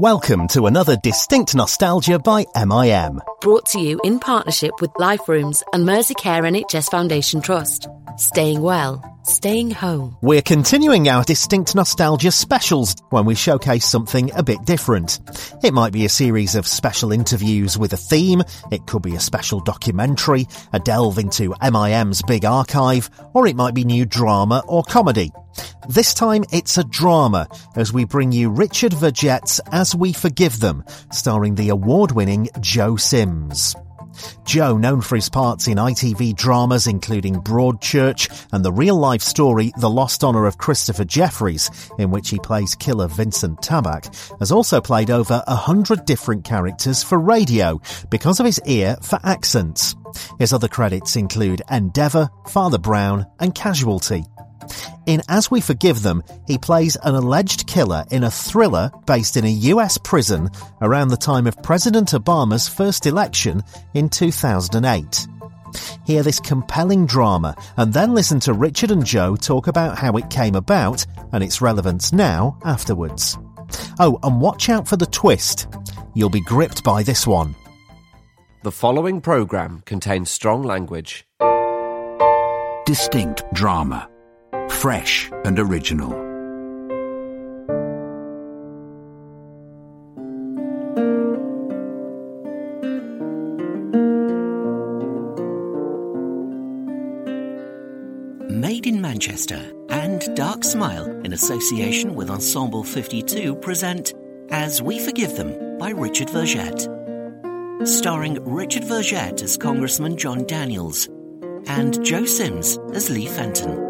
Welcome to another Distinct Nostalgia by MIM. Brought to you in partnership with Life Rooms and Merseycare NHS Foundation Trust. Staying well, staying home. We're continuing our Distinct Nostalgia specials when we showcase something a bit different. It might be a series of special interviews with a theme, it could be a special documentary, a delve into MIM's big archive, or it might be new drama or comedy. This time it's a drama as we bring you Richard Vergette's As We Forgive Them, starring the award-winning Joe Sims. Joe, known for his parts in ITV dramas including Broadchurch and the real-life story The Lost Honour of Christopher Jefferies, in which he plays killer Vincent Tabak, has also played over a hundred different characters for radio because of his ear for accents. His other credits include Endeavour, Father Brown and Casualty. In As We Forgive Them, he plays an alleged killer in a thriller based in a US prison around the time of President Obama's first election in 2008. Hear this compelling drama and then listen to Richard and Joe talk about how it came about and its relevance now afterwards. Oh, and watch out for the twist. You'll be gripped by this one. The following programme contains strong language. Distinct drama fresh and original. Made in Manchester and Dark Smile, in association with Ensemble 52, present As We Forgive Them by Richard Vergette. Starring Richard Vergette as Congressman John Daniels and Joe Sims as Lee Fenton.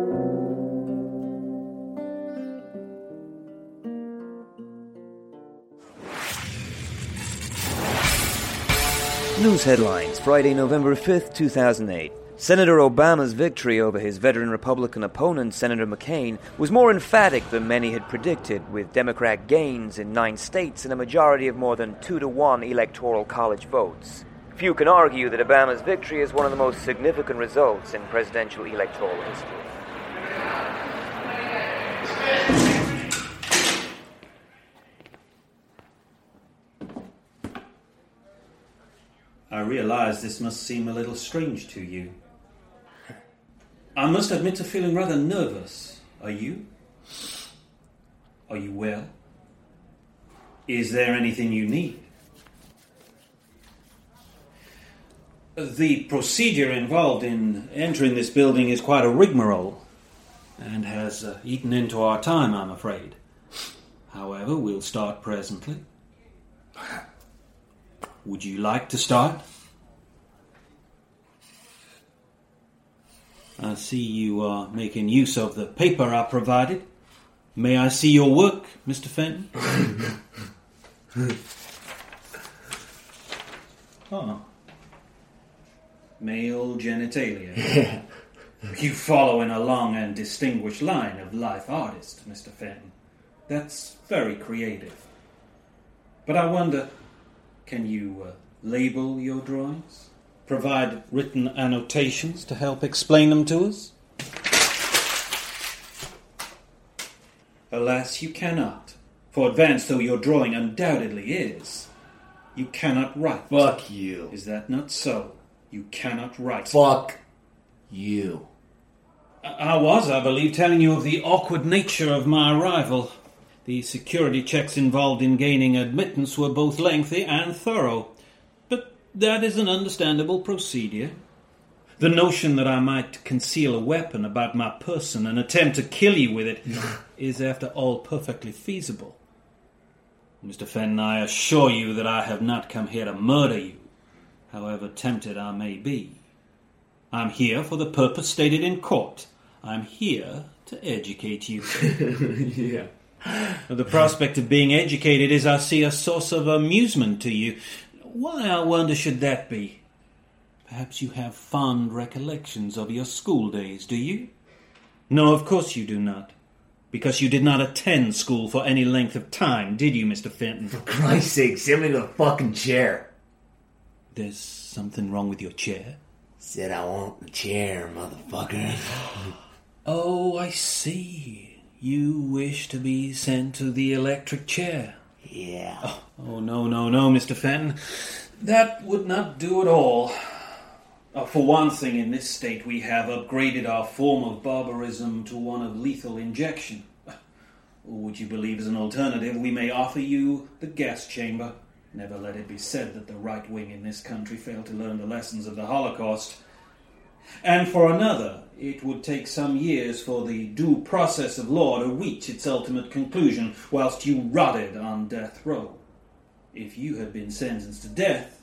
News headlines Friday, November 5th, 2008. Senator Obama's victory over his veteran Republican opponent, Senator McCain, was more emphatic than many had predicted, with Democrat gains in nine states and a majority of more than two to one electoral college votes. Few can argue that Obama's victory is one of the most significant results in presidential electoral history. I realize this must seem a little strange to you. I must admit to feeling rather nervous. Are you? Are you well? Is there anything you need? The procedure involved in entering this building is quite a rigmarole and has uh, eaten into our time, I'm afraid. However, we'll start presently. Would you like to start? I see you are making use of the paper I provided. May I see your work, Mr. Fenton? oh. Male genitalia. you follow in a long and distinguished line of life artist, Mr. Fenton. That's very creative. But I wonder can you uh, label your drawings? Provide written annotations to help explain them to us? Alas, you cannot. For advanced though your drawing undoubtedly is, you cannot write. Fuck you. Is that not so? You cannot write. Fuck you. I was, I believe, telling you of the awkward nature of my arrival. The security checks involved in gaining admittance were both lengthy and thorough, but that is an understandable procedure. The notion that I might conceal a weapon about my person and attempt to kill you with it is, after all, perfectly feasible. Mr. Fenton, I assure you that I have not come here to murder you, however tempted I may be. I'm here for the purpose stated in court. I'm here to educate you. yeah. The prospect of being educated is, I see, a source of amusement to you. Why, I wonder, should that be? Perhaps you have fond recollections of your school days, do you? No, of course you do not. Because you did not attend school for any length of time, did you, Mr. Fenton? For Christ's sake, send me the fucking chair. There's something wrong with your chair? Said I want the chair, motherfucker. oh, I see. You wish to be sent to the electric chair. Yeah. Oh, no, no, no, Mr. Fenton. That would not do at all. Uh, for one thing, in this state, we have upgraded our form of barbarism to one of lethal injection. Would you believe, as an alternative, we may offer you the gas chamber? Never let it be said that the right wing in this country failed to learn the lessons of the Holocaust. And for another, it would take some years for the due process of law to reach its ultimate conclusion whilst you rotted on death row. If you had been sentenced to death,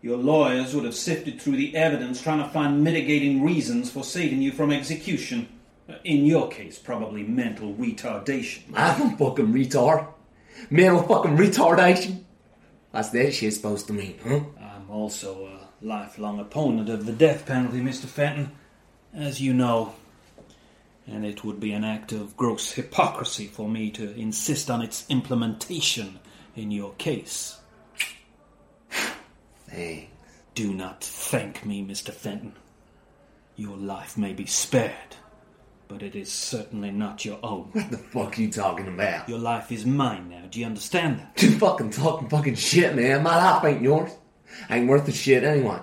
your lawyers would have sifted through the evidence trying to find mitigating reasons for saving you from execution. In your case, probably mental retardation. I'm a fucking retard. Mental fucking retardation. That's that shit supposed to mean, huh? I'm also a lifelong opponent of the death penalty, Mr. Fenton, as you know. And it would be an act of gross hypocrisy for me to insist on its implementation in your case. Thanks. Do not thank me, Mr. Fenton. Your life may be spared, but it is certainly not your own. What the fuck are you talking about? Your life is mine now. Do you understand that? You fucking talking fucking shit, man. My life ain't yours. ain't worth the shit anyway.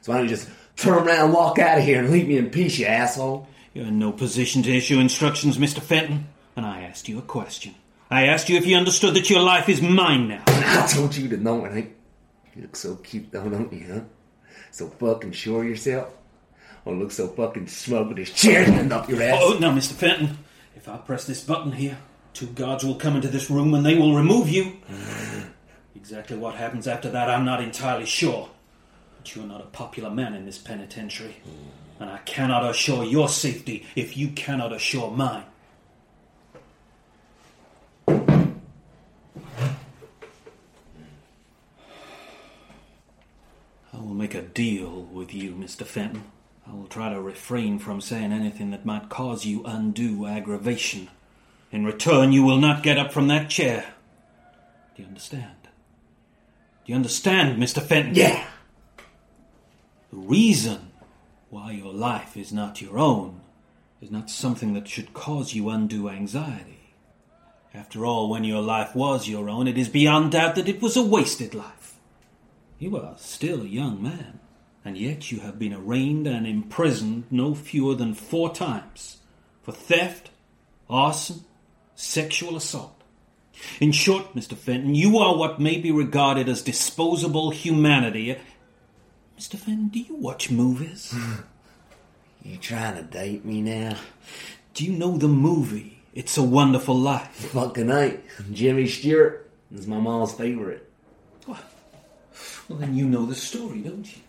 So why don't you just turn around and walk out of here and leave me in peace, you asshole? You're in no position to issue instructions, Mr. Fenton. And I asked you a question. I asked you if you understood that your life is mine now. I told you to know it ain't. You look so cute though, don't you, huh? So fucking sure of yourself? Or look so fucking smug with his chair jammed up your ass? Oh, now, Mr. Fenton, if I press this button here, two guards will come into this room and they will remove you. exactly what happens after that, I'm not entirely sure. But you're not a popular man in this penitentiary. And I cannot assure your safety if you cannot assure mine. I will make a deal with you, Mr. Fenton. I will try to refrain from saying anything that might cause you undue aggravation. In return, you will not get up from that chair. Do you understand? Do you understand, Mr. Fenton? Yeah. The reason why your life is not your own is not something that should cause you undue anxiety. After all, when your life was your own, it is beyond doubt that it was a wasted life. You are still a young man, and yet you have been arraigned and imprisoned no fewer than four times for theft, arson, sexual assault. In short, Mr. Fenton, you are what may be regarded as disposable humanity. Mr. Fenton, do you watch movies? You trying to date me now? do you know the movie It's a Wonderful Life? Fucking ain't. Jimmy Stewart is my mom's favorite. Well, then you know the story, don't you?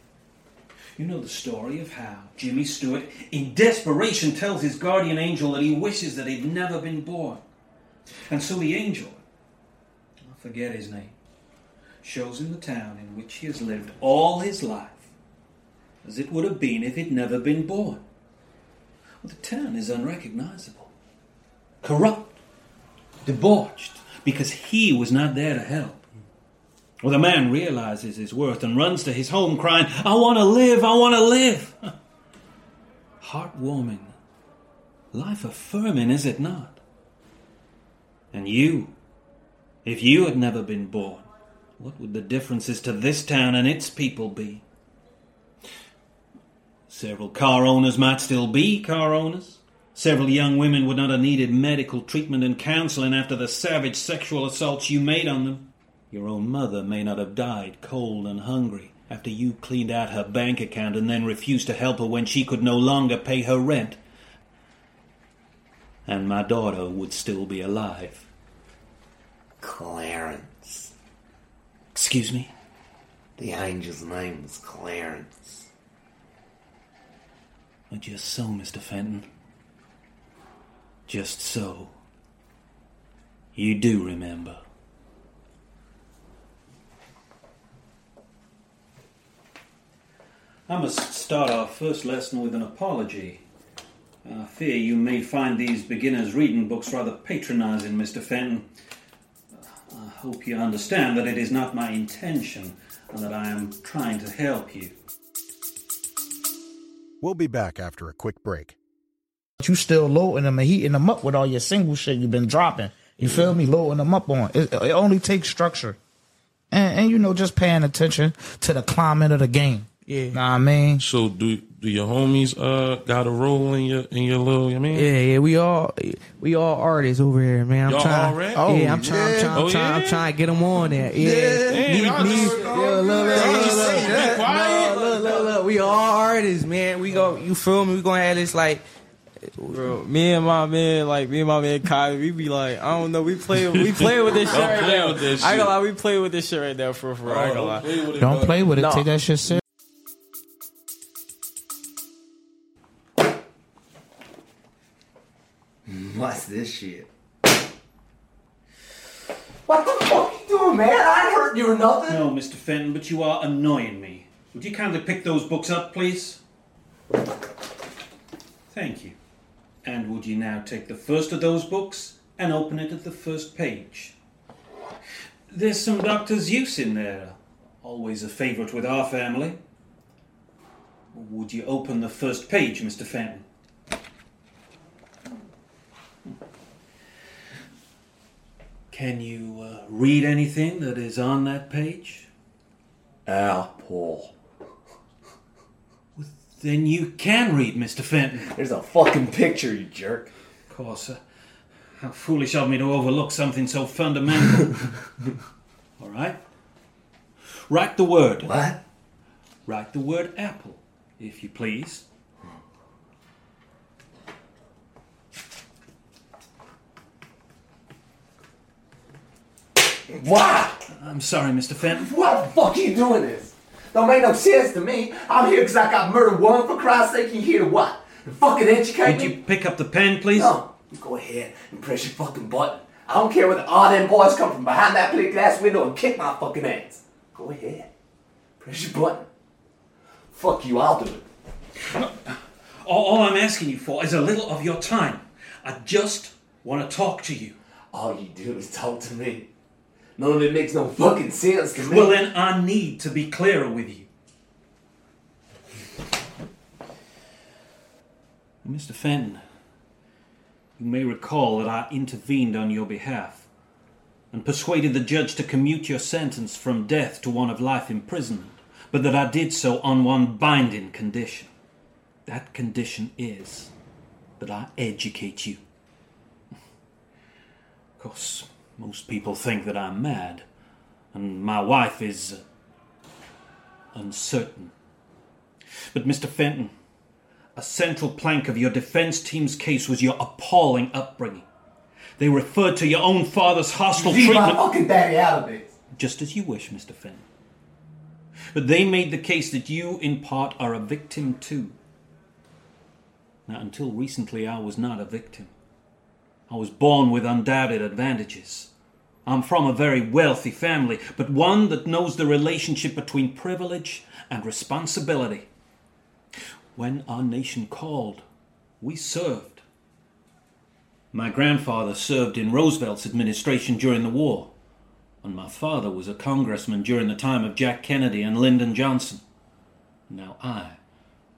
You know the story of how Jimmy Stewart, in desperation, tells his guardian angel that he wishes that he'd never been born. And so the angel, I forget his name, shows him the town in which he has lived all his life as it would have been if he'd never been born. Well, the town is unrecognizable, corrupt, debauched, because he was not there to help. Well, the man realizes his worth and runs to his home crying, I want to live, I want to live. Heartwarming, life affirming, is it not? And you, if you had never been born, what would the differences to this town and its people be? Several car owners might still be car owners. Several young women would not have needed medical treatment and counseling after the savage sexual assaults you made on them. Your own mother may not have died cold and hungry after you cleaned out her bank account and then refused to help her when she could no longer pay her rent. And my daughter would still be alive. Clarence. Excuse me? The angel's name was Clarence. Just so, Mr. Fenton. Just so. You do remember. I must start our first lesson with an apology. I fear you may find these beginners' reading books rather patronizing, Mr. Fenton. I hope you understand that it is not my intention and that I am trying to help you. We'll be back after a quick break. But You still loading them and heating them up with all your single shit you've been dropping. You feel me? Loading them up on it. It only takes structure, and, and you know just paying attention to the climate of the game. Yeah. Know what I mean? So do do your homies uh got a role in your in your little I mean? Yeah, yeah, we all we all artists over here, man. I'm Y'all trying. already? yeah, I'm Oh, trying. I'm yeah. trying. I'm Oh, trying. I'm trying to get them on there. Yeah. Damn, Me- y'all me- just- yeah, look, look, y'all look, just look, sitting look, quiet. look, look, look. We all artists, man. We go. You feel me? We gonna have this like. Bro, me and my man, like me and my man Kyle, we be like, I don't know, we play, we play with this shit Don't right play now. with this I ain't shit. gonna lie, we play with this shit right now for for. I ain't gonna lie. Don't play with it. No. Take that shit serious. What's this shit? What the fuck you doing, man? I ain't hurt you or nothing. No, Mr. Fenton, but you are annoying me. Would you kindly pick those books up, please? Thank you. And would you now take the first of those books and open it at the first page? There's some Dr. Seuss in there. Always a favourite with our family. Would you open the first page, Mr. Fenton? Can you uh, read anything that is on that page? Apple. Then you can read, Mr. Fenton. There's a fucking picture, you jerk. Of course. Uh, how foolish of me to overlook something so fundamental. All right. Write the word. What? Write the word apple, if you please. Why? I'm sorry, Mr. Fenton. What the fuck are you doing this? Don't make no sense to me. I'm here because I got murdered one for Christ's sake. You here to what? To fucking educate Would me? you pick up the pen, please? No. Go ahead and press your fucking button. I don't care whether all them boys come from behind that plate glass window and kick my fucking ass. Go ahead. Press your button. Fuck you, I'll do it. All, all I'm asking you for is a little of your time. I just want to talk to you. All you do is talk to me. None of it makes no fucking sense to me. Well, then I need to be clearer with you. Mr. Fenton, you may recall that I intervened on your behalf and persuaded the judge to commute your sentence from death to one of life imprisonment, but that I did so on one binding condition. That condition is that I educate you. Of course, most people think that I'm mad, and my wife is uh, uncertain. But, Mr. Fenton, a central plank of your defense team's case was your appalling upbringing. They referred to your own father's hostile Leave my treatment. fucking daddy out of this. Just as you wish, Mr. Fenton. But they made the case that you, in part, are a victim too. Now, until recently, I was not a victim. I was born with undoubted advantages. I'm from a very wealthy family, but one that knows the relationship between privilege and responsibility. When our nation called, we served. My grandfather served in Roosevelt's administration during the war, and my father was a congressman during the time of Jack Kennedy and Lyndon Johnson. Now I,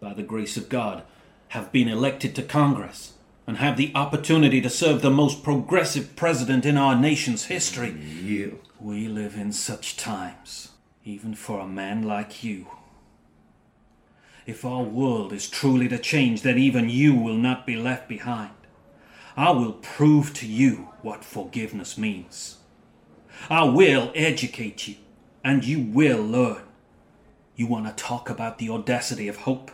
by the grace of God, have been elected to Congress and have the opportunity to serve the most progressive president in our nation's history. You. We live in such times, even for a man like you. If our world is truly to change, then even you will not be left behind. I will prove to you what forgiveness means. I will educate you, and you will learn. You want to talk about the audacity of hope?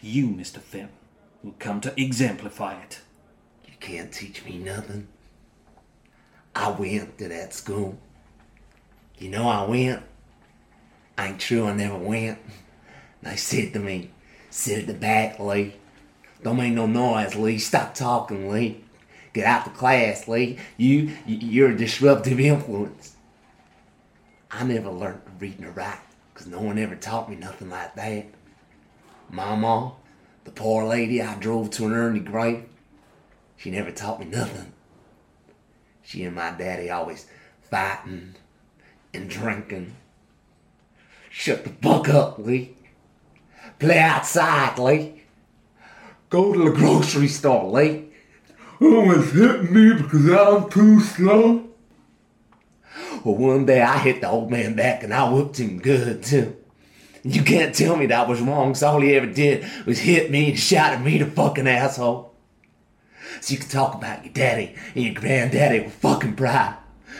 You, Mr. Fenn, come to exemplify it. You can't teach me nothing. I went to that school. You know I went. Ain't true, I never went. They said to me, sit at the back, Lee. Don't make no noise, Lee. Stop talking, Lee. Get out the class, Lee. You, you you're a disruptive influence. I never learned to read and write because no one ever taught me nothing like that. Mama, the poor lady I drove to an early grave, she never taught me nothing. She and my daddy always fighting and drinking. Shut the fuck up, Lee. Play outside, Lee. Go to the grocery store, Lee. always hit me because I'm too slow. Well, one day I hit the old man back and I whooped him good too. You can't tell me that was wrong, 'cause all he ever did was hit me and shout at me, the fucking asshole. So you can talk about your daddy and your granddaddy with fucking pride.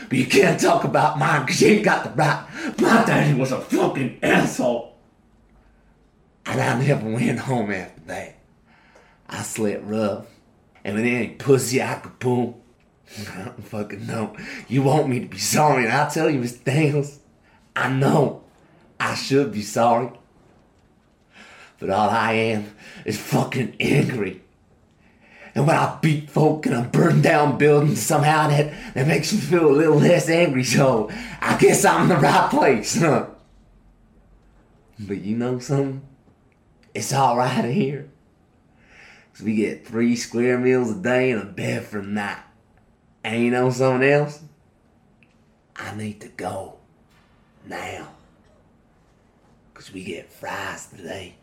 But you can't talk about mine because you ain't got the right. My daddy was a fucking asshole. And I never went home after that. I slept rough. And with any pussy I could pull. I don't fucking know. You want me to be sorry, and I'll tell you, Mr. Daniels, I know I should be sorry. But all I am is fucking angry. And when I beat folk and I burn down buildings, somehow that, that makes me feel a little less angry, so I guess I'm in the right place, huh? But you know something? It's alright here. 'Cause we get three square meals a day and a bed for night. And you know something else? I need to go. Now. Because we get fries today.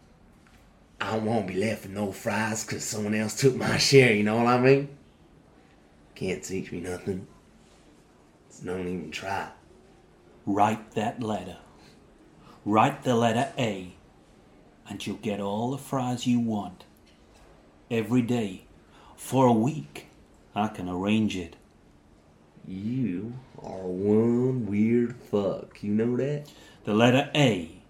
I won't be left with no fries because someone else took my share, you know what I mean? Can't teach me nothing. So don't even try. Write that letter. Write the letter A, and you'll get all the fries you want. Every day. For a week. I can arrange it. You are one weird fuck. You know that? The letter A,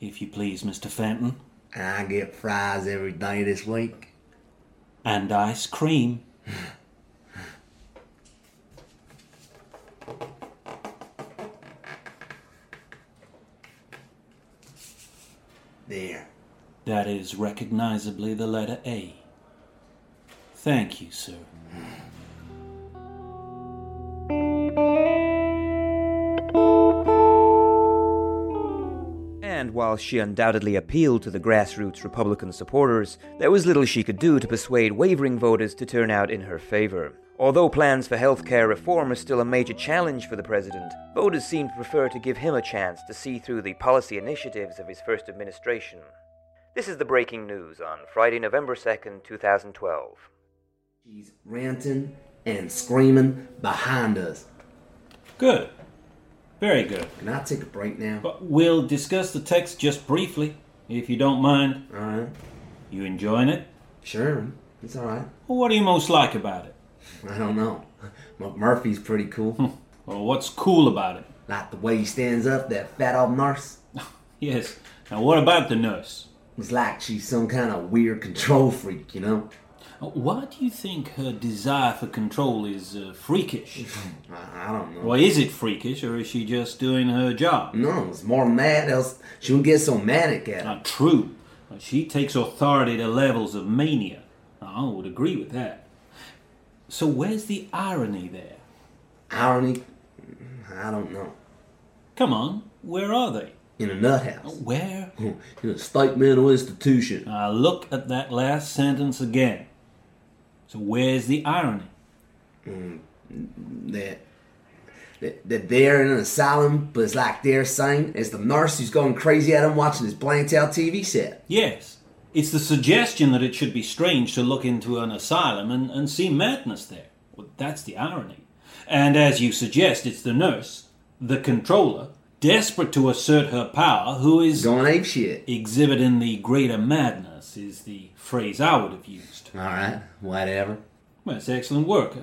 if you please, Mr. Fenton. I get fries every day this week. And ice cream. There. That is recognizably the letter A. Thank you, sir. While she undoubtedly appealed to the grassroots Republican supporters, there was little she could do to persuade wavering voters to turn out in her favor. Although plans for healthcare reform are still a major challenge for the president, voters seem to prefer to give him a chance to see through the policy initiatives of his first administration. This is the breaking news on Friday, November 2nd, 2012. She's ranting and screaming behind us. Good. Very good. Can I take a break now? But we'll discuss the text just briefly, if you don't mind. Alright. You enjoying it? Sure. It's alright. Well, what do you most like about it? I don't know. McMurphy's pretty cool. Hmm. Well, what's cool about it? like the way he stands up, that fat old nurse. Yes. Now, what about the nurse? It's like she's some kind of weird control freak, you know? Why do you think her desire for control is uh, freakish? I, I don't know. Well, is it freakish, or is she just doing her job? No, it's more mad, else she wouldn't get so manic at it. Not true. She takes authority to levels of mania. I would agree with that. So, where's the irony there? Irony? I don't know. Come on, where are they? In a nut house. Where? In a state mental institution. Now, look at that last sentence again. So, where's the irony? Mm, that that, that they're in an asylum, but it's like they're saying it's the nurse who's going crazy at them watching this Blantown TV set. Yes. It's the suggestion that it should be strange to look into an asylum and, and see madness there. Well, that's the irony. And as you suggest, it's the nurse, the controller, desperate to assert her power, who is Going ape shit. exhibiting the greater madness, is the phrase I would have used. All right, whatever. Well, it's excellent work.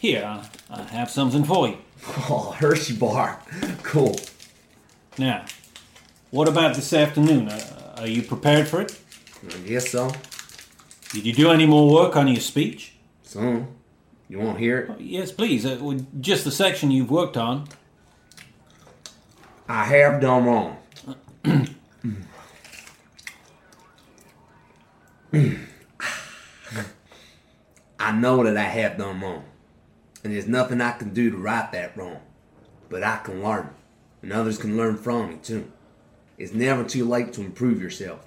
Here, I, I have something for you. Oh, Hershey bar. Cool. Now, what about this afternoon? Uh, are you prepared for it? I guess so. Did you do any more work on your speech? So, you won't hear it? Yes, please. Uh, just the section you've worked on. I have done wrong. I know that I have done wrong. And there's nothing I can do to right that wrong. But I can learn. And others can learn from me too. It's never too late to improve yourself.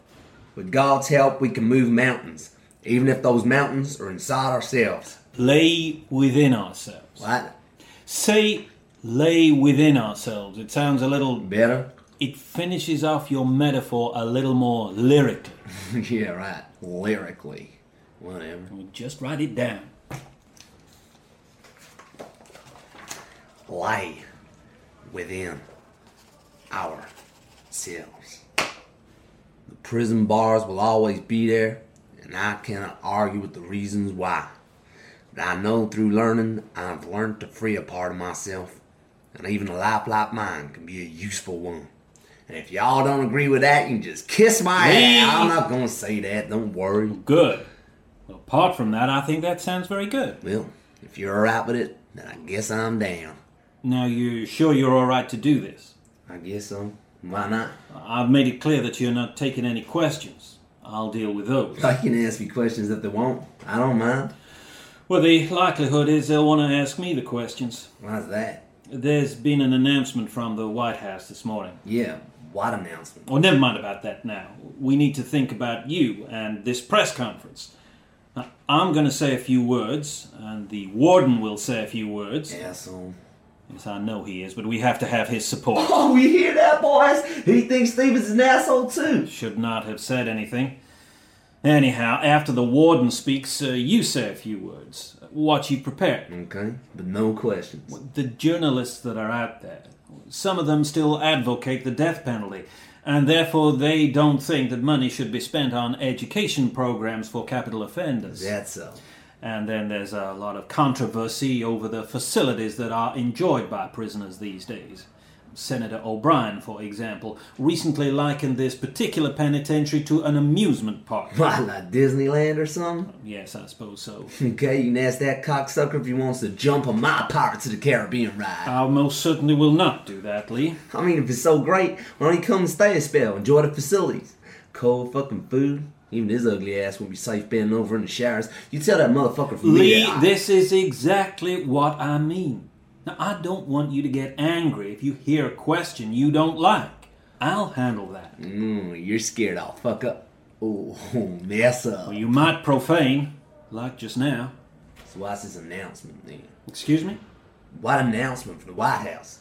With God's help, we can move mountains, even if those mountains are inside ourselves. Lay within ourselves. What? Say, lay within ourselves. It sounds a little better. It finishes off your metaphor a little more lyrically. yeah, right. Lyrically. Whatever. We'll just write it down. Lay within ourselves. The prison bars will always be there, and I cannot argue with the reasons why. But I know through learning, I've learned to free a part of myself and even a life like mine can be a useful one. And if y'all don't agree with that, you can just kiss my ass. I'm not gonna say that, don't worry. Good. Well, apart from that, I think that sounds very good. Well, if you're alright with it, then I guess I'm down. Now, you sure you're all right to do this? I guess so. Why not? I've made it clear that you're not taking any questions. I'll deal with those. I can ask me questions if they want. I don't mind. Well, the likelihood is they'll want to ask me the questions. Why's that? There's been an announcement from the White House this morning. Yeah, what announcement? Well, never mind about that now. We need to think about you and this press conference. Now, I'm going to say a few words, and the warden will say a few words. Asshole. Yes, I know he is, but we have to have his support. Oh, you hear that, boys? He thinks Stevens is an asshole too. Should not have said anything. Anyhow, after the warden speaks, uh, you say a few words. What you prepared. Okay, but no questions. The journalists that are out there, some of them still advocate the death penalty, and therefore they don't think that money should be spent on education programs for capital offenders. That's so. And then there's a lot of controversy over the facilities that are enjoyed by prisoners these days. Senator O'Brien, for example, recently likened this particular penitentiary to an amusement park. What, like Disneyland or something? Yes, I suppose so. Okay, you can ask that cocksucker if he wants to jump on my Pirates of the Caribbean ride. I most certainly will not do that, Lee. I mean, if it's so great, why don't you come and stay a spell? Enjoy the facilities. Cold fucking food. Even his ugly ass won't be safe bending over in the showers. You tell that motherfucker from me Lee, this is exactly what I mean. Now, I don't want you to get angry if you hear a question you don't like. I'll handle that. Mm, you're scared I'll fuck up. Oh, mess up. Well, you might profane, like just now. So what's this announcement then? Excuse me? What announcement from the White House?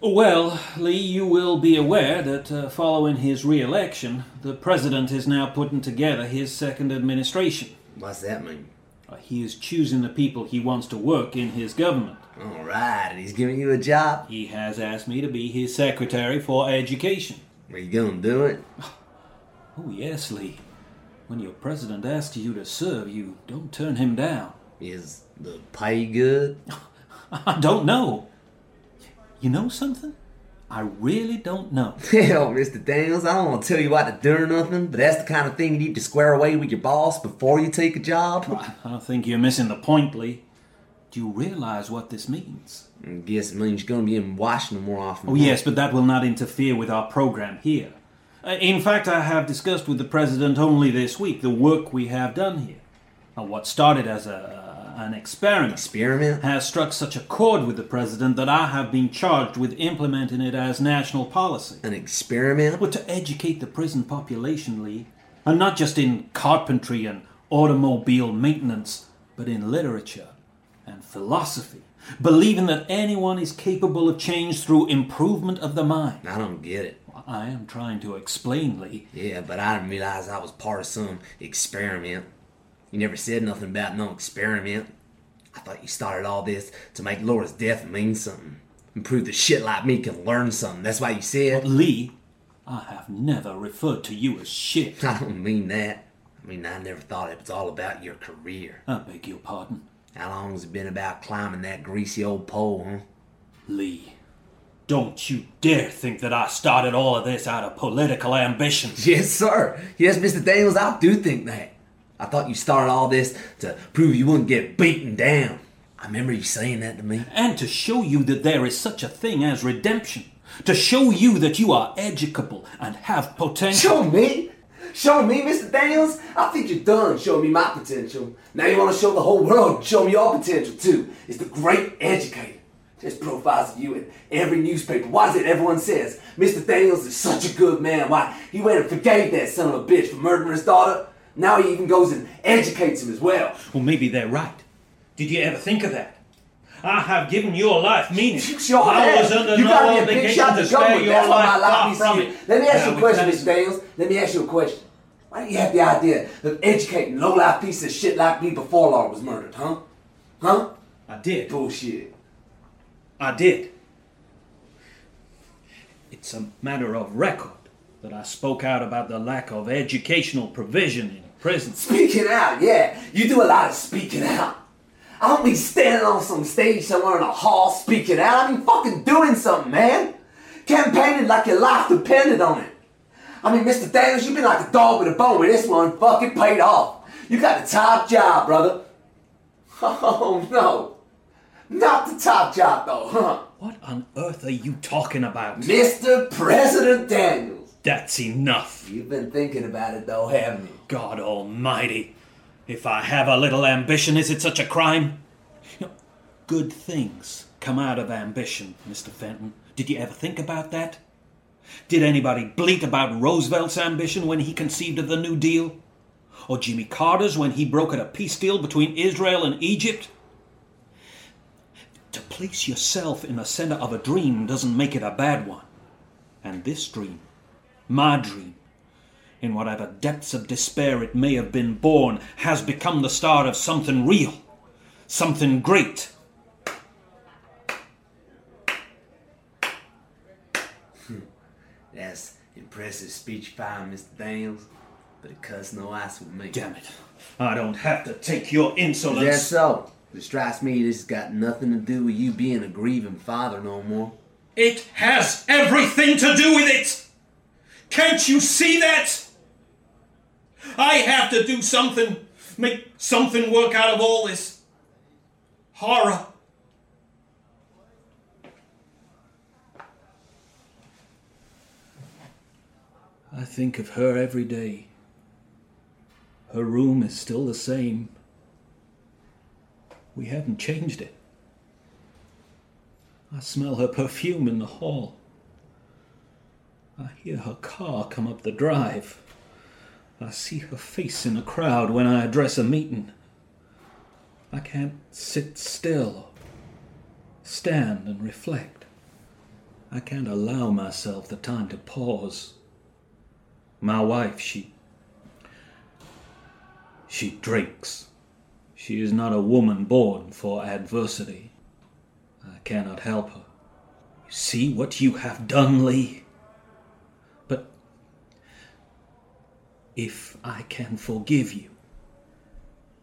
Well, Lee, you will be aware that uh, following his re election, the president is now putting together his second administration. What's that mean? Uh, he is choosing the people he wants to work in his government. All right, and he's giving you a job. He has asked me to be his secretary for education. Are you gonna do it? Oh, yes, Lee. When your president asks you to serve, you don't turn him down. Is the pay good? I don't know. You know something? I really don't know. Hell, Mr. Daniels, I don't want to tell you what to do or nothing, but that's the kind of thing you need to square away with your boss before you take a job. I think you're missing the point, Lee. Do you realize what this means? Guess it means you're gonna be in Washington more often. Oh, yes, but that will not interfere with our program here. Uh, In fact, I have discussed with the president only this week the work we have done here. Uh, what started as a, an experiment, Experiment? has struck such a chord with the president that I have been charged with implementing it as national policy. An experiment? But to educate the prison population, Lee, and not just in carpentry and automobile maintenance, but in literature and philosophy, believing that anyone is capable of change through improvement of the mind. I don't get it. I am trying to explain, Lee. Yeah, but I didn't realize I was part of some experiment. You never said nothing about no experiment. I thought you started all this to make Laura's death mean something. And prove that shit like me can learn something. That's why you said. Lee, I have never referred to you as shit. I don't mean that. I mean, I never thought it was all about your career. I beg your pardon. How long's it been about climbing that greasy old pole, huh? Lee, don't you dare think that I started all of this out of political ambition. Yes, sir. Yes, Mr. Daniels, I do think that. I thought you started all this to prove you wouldn't get beaten down. I remember you saying that to me. And to show you that there is such a thing as redemption. To show you that you are educable and have potential. Show me? Show me, Mr. Daniels? I think you're done showing me my potential. Now you want to show the whole world, show me your potential too. It's the great educator. There's profiles of you in every newspaper. Why is it everyone says Mr. Daniels is such a good man? Why he went and forgave that son of a bitch for murdering his daughter? Now he even goes and educates him as well. Well, maybe they're right. Did you ever think of that? I have given your life meaning. You sure I have. was under you no gotta be a big obligation to to spare your That's why my life life far from it. Let me ask you a question, Mr. Daniels. Let me ask you a question. Why do you have the idea of educating low-life pieces of shit like me before Laura was murdered, huh? Huh? I did. Bullshit. I did. It's a matter of record that I spoke out about the lack of educational provision in prisons. Speaking out, yeah. You do a lot of speaking out. I don't mean standing on some stage somewhere in a hall speaking out. I mean fucking doing something, man. Campaigning like your life depended on it. I mean, Mr. Daniels, you've been like a dog with a bone with this one. Fucking paid off. You got the top job, brother. Oh, no. Not the top job, though, huh? What on earth are you talking about? Mr. President Daniels. That's enough. You've been thinking about it, though, haven't you? God Almighty. If I have a little ambition, is it such a crime? Good things come out of ambition, Mr. Fenton. Did you ever think about that? Did anybody bleat about Roosevelt's ambition when he conceived of the New Deal? Or Jimmy Carter's when he brokered a peace deal between Israel and Egypt? To place yourself in the center of a dream doesn't make it a bad one. And this dream, my dream, in whatever depths of despair it may have been born, has become the start of something real, something great. That's impressive speech fire, Mr. Daniels. But it cuts no ice with me. Damn it. I don't have to take your insolence. That's so. It strikes me this has got nothing to do with you being a grieving father no more. It has everything to do with it! Can't you see that? I have to do something, make something work out of all this horror. I think of her every day. Her room is still the same. We haven't changed it. I smell her perfume in the hall. I hear her car come up the drive. I see her face in a crowd when I address a meeting. I can't sit still, stand and reflect. I can't allow myself the time to pause. My wife, she. She drinks. She is not a woman born for adversity. I cannot help her. See what you have done, Lee? But if I can forgive you,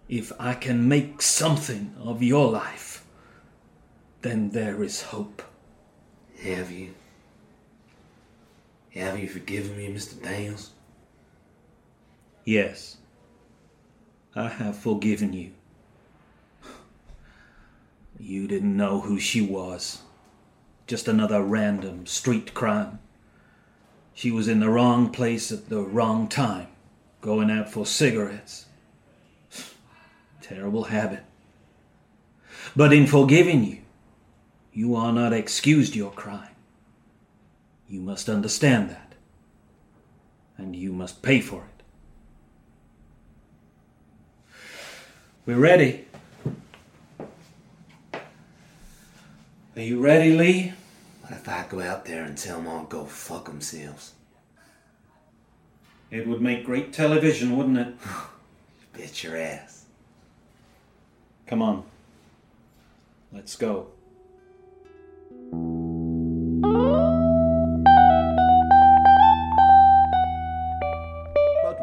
if I can make something of your life, then there is hope. Have you? Have you forgiven me, Mr. Daniels? Yes, I have forgiven you. You didn't know who she was. Just another random street crime. She was in the wrong place at the wrong time, going out for cigarettes. Terrible habit. But in forgiving you, you are not excused your crime. You must understand that. And you must pay for it. We're ready. Are you ready, Lee? What if I go out there and tell them all go fuck themselves? It would make great television, wouldn't it? Bet your ass. Come on. Let's go.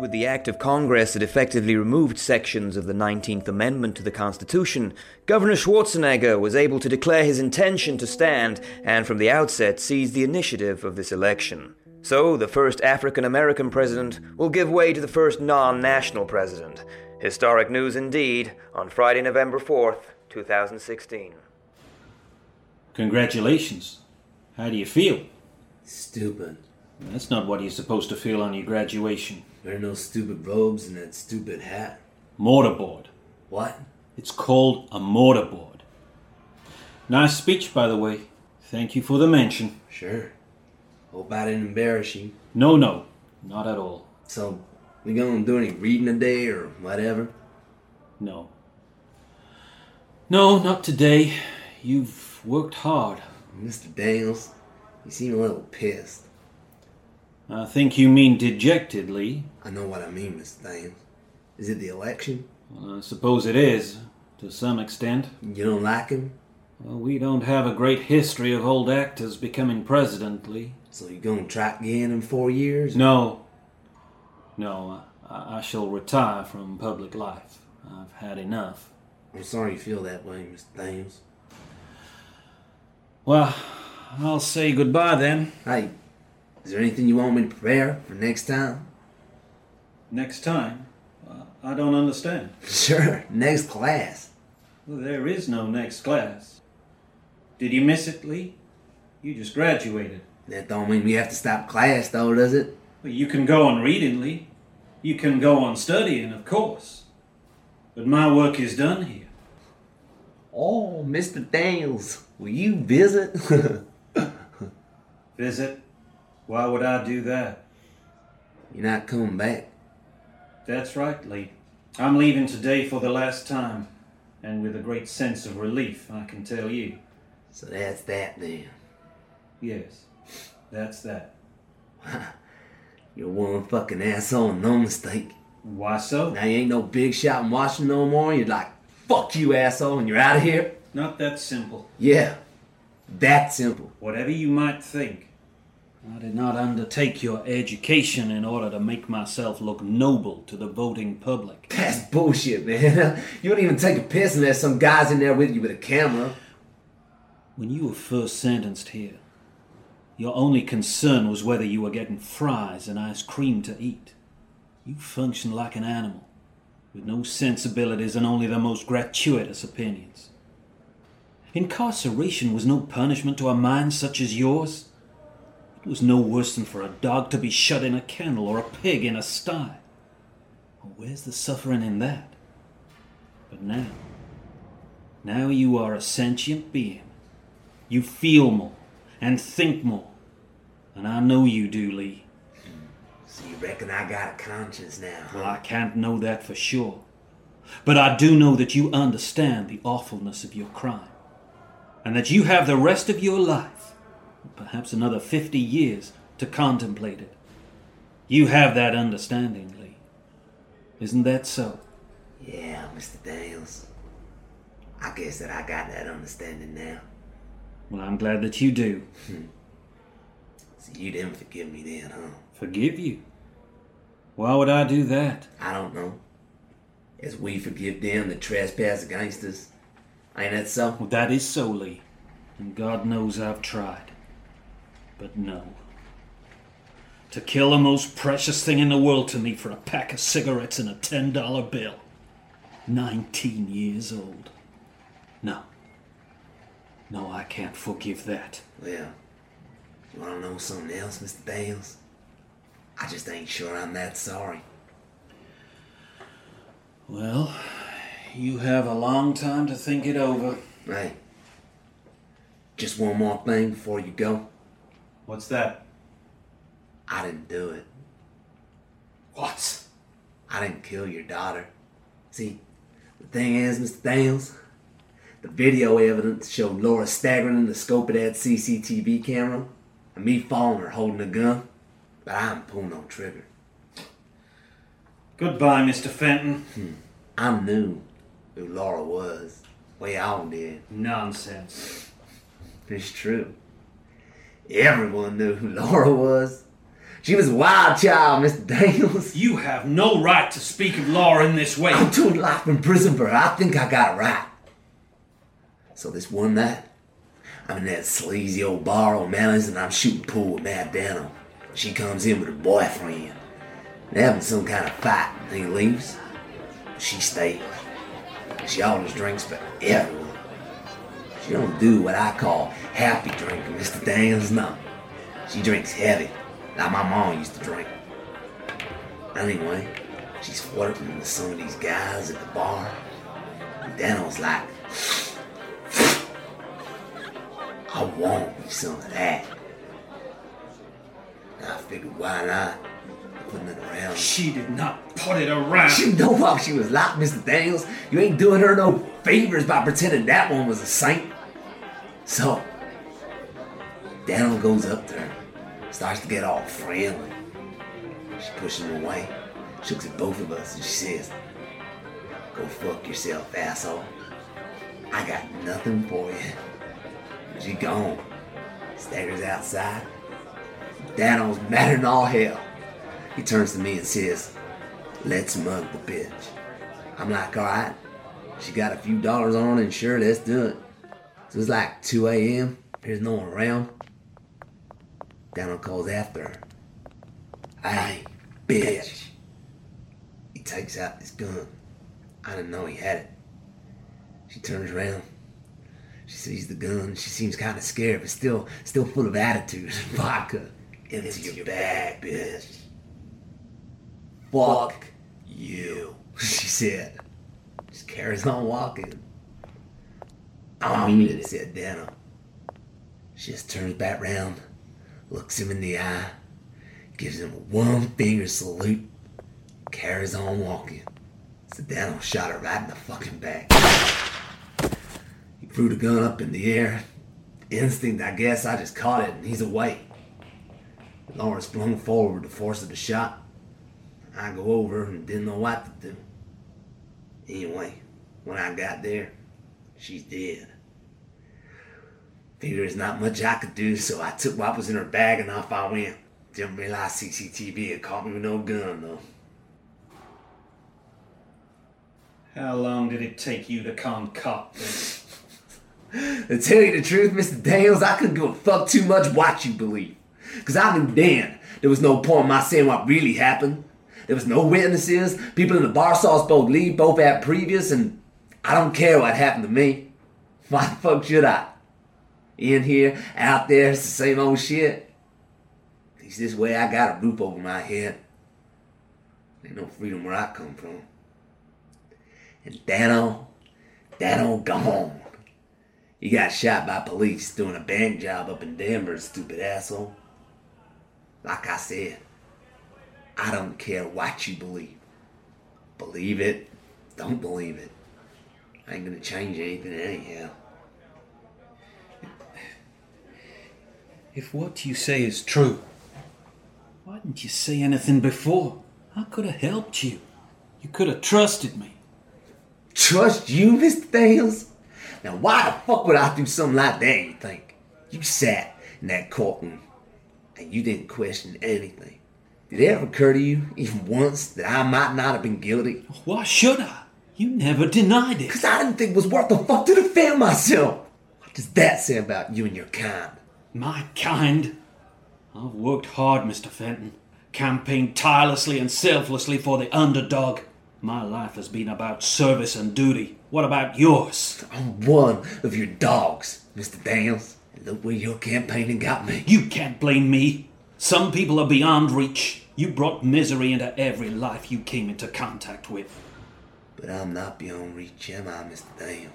With the Act of Congress that effectively removed sections of the 19th Amendment to the Constitution, Governor Schwarzenegger was able to declare his intention to stand and from the outset seize the initiative of this election. So, the first African American president will give way to the first non national president. Historic news indeed on Friday, November 4th, 2016. Congratulations. How do you feel? Stupid. That's not what you're supposed to feel on your graduation. There those stupid robes and that stupid hat. Mortarboard. What? It's called a mortarboard. Nice speech, by the way. Thank you for the mention. Sure. Hope I didn't embarrass you. No, no, not at all. So, we gonna do any reading today or whatever? No. No, not today. You've worked hard. Mr. Daniels, you seem a little pissed. I think you mean dejectedly. I know what I mean, Mr. Thames. Is it the election? Well, I suppose it is, to some extent. You don't like him? Well, we don't have a great history of old actors becoming president, Lee. So you're gonna try again in four years? No. No, I, I shall retire from public life. I've had enough. I'm sorry you feel that way, Mr. Thames. Well, I'll say goodbye then. Hey, is there anything you want me to prepare for next time? Next time? Uh, I don't understand. Sure, next class. Well, there is no next class. Did you miss it, Lee? You just graduated. That don't mean we have to stop class, though, does it? Well, you can go on reading, Lee. You can go on studying, of course. But my work is done here. Oh, Mr. Daniels, will you visit? Visit? Why would I do that? You're not coming back. That's right, Lee. I'm leaving today for the last time, and with a great sense of relief, I can tell you. So that's that then. Yes, that's that. You're one fucking asshole, no mistake. Why so? Now you ain't no big shot in Washington no more. You're like, fuck you, asshole, and you're out of here. Not that simple. Yeah, that simple. Whatever you might think, I did not undertake your education in order to make myself look noble to the voting public. That's bullshit, man. You don't even take a piss unless some guy's in there with you with a camera. When you were first sentenced here, your only concern was whether you were getting fries and ice cream to eat. You functioned like an animal, with no sensibilities and only the most gratuitous opinions. Incarceration was no punishment to a mind such as yours. It was no worse than for a dog to be shut in a kennel or a pig in a sty. Well, where's the suffering in that? But now, now you are a sentient being. You feel more and think more. And I know you do, Lee. So you reckon I got a conscience now? Well, I can't know that for sure. But I do know that you understand the awfulness of your crime. And that you have the rest of your life, perhaps another 50 years, to contemplate it. You have that understanding, Lee. Isn't that so? Yeah, Mr. Daniels. I guess that I got that understanding now. Well, I'm glad that you do. Hmm. So you didn't forgive me then, huh? Forgive you? Why would I do that? I don't know. As we forgive them that trespass against us. Ain't that so? Well, that is so, Lee. And God knows I've tried. But no. To kill the most precious thing in the world to me for a pack of cigarettes and a $10 bill. 19 years old. No. No, I can't forgive that. Well, you wanna know something else, Mr. Daniels? I just ain't sure I'm that sorry. Well, you have a long time to think it over. Hey, just one more thing before you go. What's that? I didn't do it. What? I didn't kill your daughter. See, the thing is, Mr. Daniels, the video evidence showed Laura staggering in the scope of that CCTV camera, and me following her holding a gun, but I didn't pull no trigger. Goodbye, Mr. Fenton. Hmm. I knew who Laura was. We all did. Nonsense. It's true. Everyone knew who Laura was. She was a wild child, Mr. Daniels. You have no right to speak of Laura in this way. I'm doing life in prison for her. I think I got it right. So this one night, I'm in that sleazy old bar on Melons and I'm shooting pool with Matt Dano. She comes in with her boyfriend. They're having some kind of fight and he leaves. She stays. She always drinks for everyone. She don't do what I call happy drinking, Mr. Daniels. No. She drinks heavy, like my mom used to drink. Anyway, she's flirting with some of these guys at the bar. And Dano's like, I want me some of that. And I figured, why not? Putting it around. She did not put it around. You know how she was like, Mr. Daniels. You ain't doing her no favors by pretending that one was a saint. So, Daniel goes up to her, starts to get all friendly. She pushes him away, she looks at both of us, and she says, Go fuck yourself, asshole. I got nothing for you. She gone. Staggers outside. Dano's madder than all hell. He turns to me and says, Let's mug the bitch. I'm like, alright. She got a few dollars on and sure, let's do it. So it's like 2 a.m. There's no one around. Dano calls after her. Hey, bitch. He takes out his gun. I didn't know he had it. She turns around. She sees the gun. She seems kind of scared, but still, still full of attitude. Vodka into your bag, bitch. Fuck you, she said. Just carries on walking. I don't mean it, said Dano. She just turns back round, looks him in the eye, gives him a one finger salute, carries on walking. So Dano shot her right in the fucking back. He threw the gun up in the air. Instinct, I guess, I just caught it and he's away. Lawrence flung forward the force of the shot. I go over and didn't know what to do. Anyway, when I got there, she's dead. Figured there's not much I could do, so I took what was in her bag and off I went. Didn't realize CCTV had caught me with no gun, though. How long did it take you to concoct this? To tell you the truth, Mr. Daniels, I couldn't give a fuck too much what you believe. Because I knew then there was no point in my saying what really happened. There was no witnesses. People in the bar saw us both leave, both at previous, and I don't care what happened to me. Why the fuck should I? In here, out there, it's the same old shit. It's this way I got a roof over my head. Ain't no freedom where I come from. And Dano, Dano gone. He got shot by police doing a bank job up in Denver, stupid asshole. Like I said, I don't care what you believe. Believe it, don't believe it. I ain't gonna change anything anyhow. If what you say is true, why didn't you say anything before? I could have helped you. You could have trusted me. Trust you, Mr. Daniels? Now, why the fuck would I do something like that, you think? You sat in that courtroom and you didn't question anything. Did it ever occur to you, even once, that I might not have been guilty? Why should I? You never denied it. Because I didn't think it was worth the fuck to defend myself. What does that say about you and your kind? My kind? I've worked hard, Mr. Fenton. Campaigned tirelessly and selflessly for the underdog. My life has been about service and duty. What about yours? I'm one of your dogs, Mr. Daniels. Look where your campaigning got me. You can't blame me. Some people are beyond reach. You brought misery into every life you came into contact with. But I'm not beyond reach, am I, Mr. Daniels?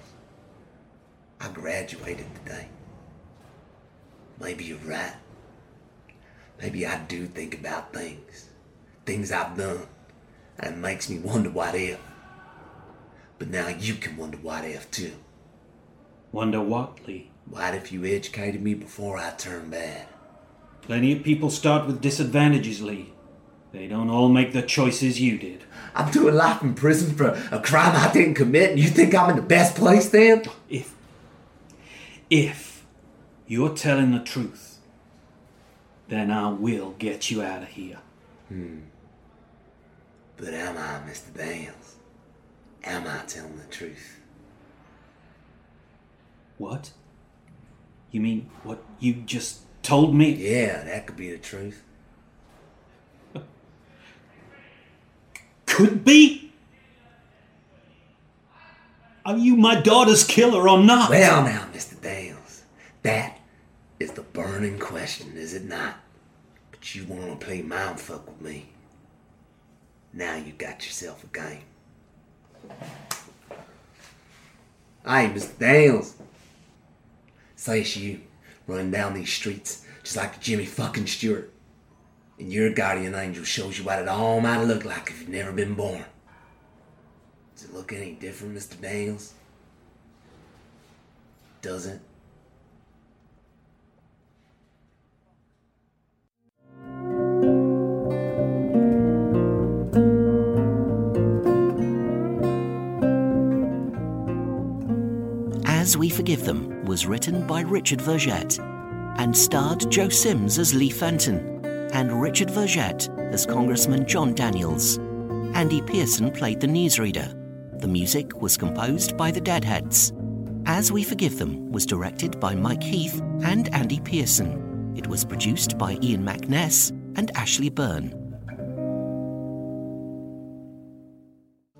I graduated today. Maybe you're right. Maybe I do think about things. Things I've done. And it makes me wonder what if. But now you can wonder what if too. Wonder what, Lee? What if you educated me before I turned bad? Plenty of people start with disadvantages, Lee. They don't all make the choices you did. I'm doing life in prison for a crime I didn't commit, and you think I'm in the best place then? If. If you're telling the truth, then I will get you out of here. Hmm. But am I, Mr. Daniels? Am I telling the truth? What? You mean what you just told me? Yeah, that could be the truth. Could be? Are you my daughter's killer or not? Well, now, Mr. Daniels, that is the burning question, is it not? But you want to play mindfuck with me. Now you got yourself a game. Hey, Mr. Daniels. Say it's you running down these streets just like Jimmy fucking Stewart. And your guardian angel shows you what it all might look like if you've never been born. Does it look any different, Mr. Daniels? Does it? As We Forgive Them was written by Richard Vergette and starred Joe Sims as Lee Fenton and Richard Vergette as Congressman John Daniels. Andy Pearson played the newsreader. The music was composed by the Deadheads. As We Forgive Them was directed by Mike Heath and Andy Pearson. It was produced by Ian McNess and Ashley Byrne.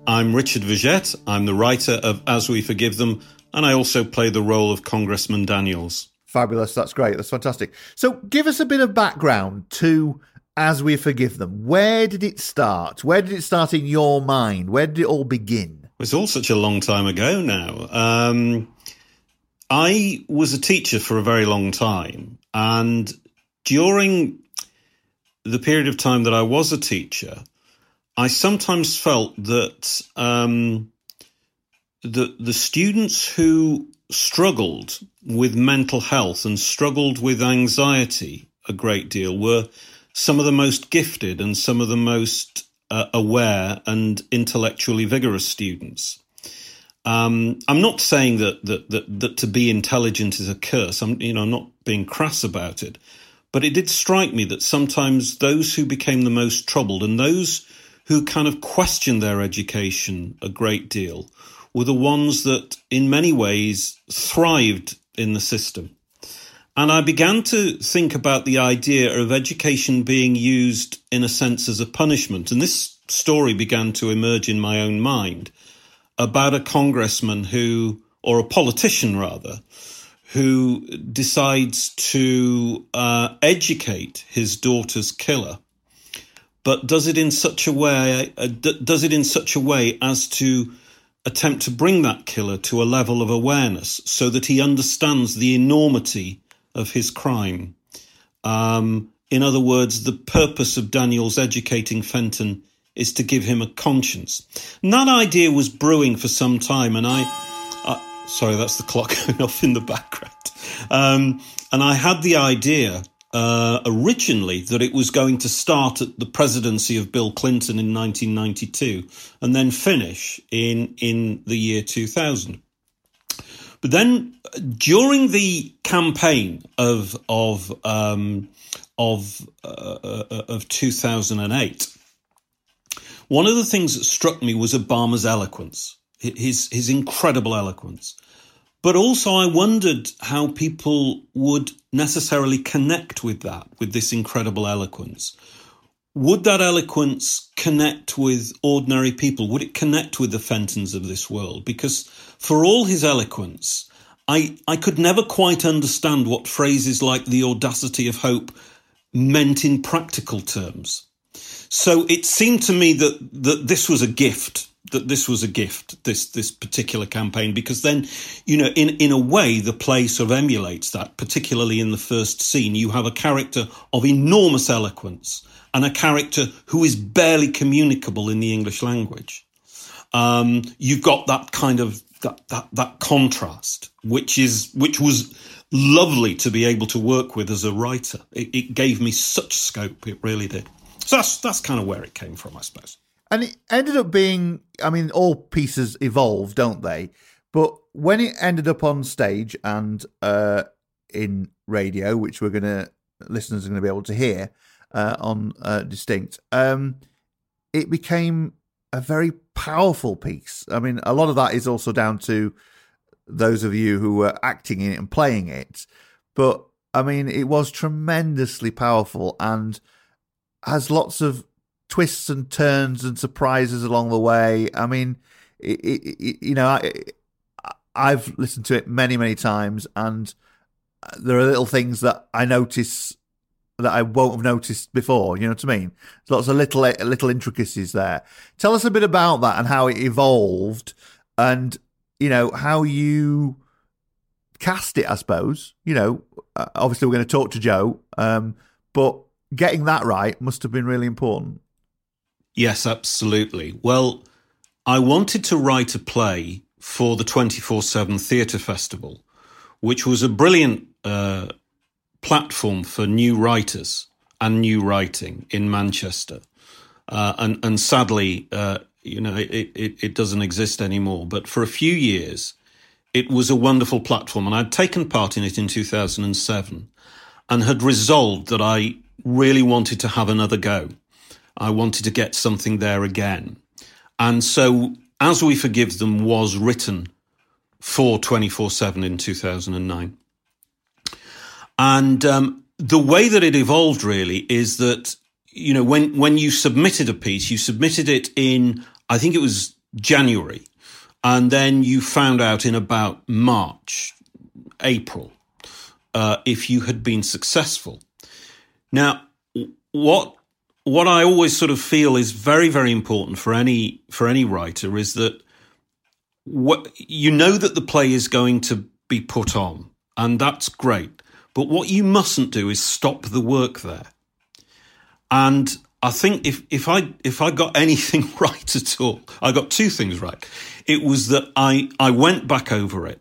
I'm Richard Vergette. I'm the writer of As We Forgive Them, and I also play the role of Congressman Daniels. Fabulous. That's great. That's fantastic. So, give us a bit of background to As We Forgive Them. Where did it start? Where did it start in your mind? Where did it all begin? It's all such a long time ago now. Um, I was a teacher for a very long time, and during the period of time that I was a teacher, I sometimes felt that um, the the students who struggled with mental health and struggled with anxiety a great deal were some of the most gifted and some of the most uh, aware and intellectually vigorous students. Um, I'm not saying that, that that that to be intelligent is a curse. I'm you know I'm not being crass about it, but it did strike me that sometimes those who became the most troubled and those who kind of questioned their education a great deal were the ones that, in many ways, thrived in the system. And I began to think about the idea of education being used, in a sense, as a punishment. And this story began to emerge in my own mind about a congressman who, or a politician rather, who decides to uh, educate his daughter's killer, but does it in such a way, uh, d- does it in such a way as to attempt to bring that killer to a level of awareness so that he understands the enormity of his crime. Um, in other words, the purpose of Daniels' educating Fenton is to give him a conscience. And that idea was brewing for some time, and I, uh, sorry, that's the clock going off in the background. Um, and I had the idea uh, originally that it was going to start at the presidency of Bill Clinton in 1992 and then finish in in the year 2000. But then during the campaign of of um, of uh, uh of 2008, one of the things that struck me was Obama's eloquence, his his incredible eloquence. But also, I wondered how people would necessarily connect with that, with this incredible eloquence. Would that eloquence connect with ordinary people? Would it connect with the Fentons of this world? Because for all his eloquence, I, I could never quite understand what phrases like the audacity of hope meant in practical terms. So it seemed to me that, that this was a gift that this was a gift, this this particular campaign, because then, you know, in in a way, the play sort of emulates that. Particularly in the first scene, you have a character of enormous eloquence and a character who is barely communicable in the English language. Um, you've got that kind of that that that contrast, which is which was lovely to be able to work with as a writer. It, it gave me such scope. It really did. So that's that's kind of where it came from, I suppose. And it ended up being, I mean, all pieces evolve, don't they? But when it ended up on stage and uh, in radio, which we're going to, listeners are going to be able to hear uh, on uh, Distinct, um, it became a very powerful piece. I mean, a lot of that is also down to those of you who were acting in it and playing it. But I mean, it was tremendously powerful and has lots of twists and turns and surprises along the way. I mean, it, it, you know, I, I've listened to it many, many times, and there are little things that I notice that I won't have noticed before. You know what I mean? There's lots of little little intricacies there. Tell us a bit about that and how it evolved, and you know how you cast it. I suppose you know. Uh, obviously, we're going to talk to Joe, um, but getting that right must have been really important. Yes, absolutely. Well, I wanted to write a play for the 24 7 Theatre Festival, which was a brilliant uh, platform for new writers and new writing in Manchester. Uh, and, and sadly, uh, you know, it, it, it doesn't exist anymore. But for a few years, it was a wonderful platform, and I'd taken part in it in 2007 and had resolved that I really wanted to have another go. I wanted to get something there again. And so, As We Forgive Them was written for 24 7 in 2009. And um, the way that it evolved really is that, you know, when, when you submitted a piece, you submitted it in, I think it was January. And then you found out in about March, April, uh, if you had been successful. Now, what what I always sort of feel is very very important for any for any writer is that what you know that the play is going to be put on, and that's great. But what you mustn't do is stop the work there. And I think if if I if I got anything right at all, I got two things right. It was that I I went back over it,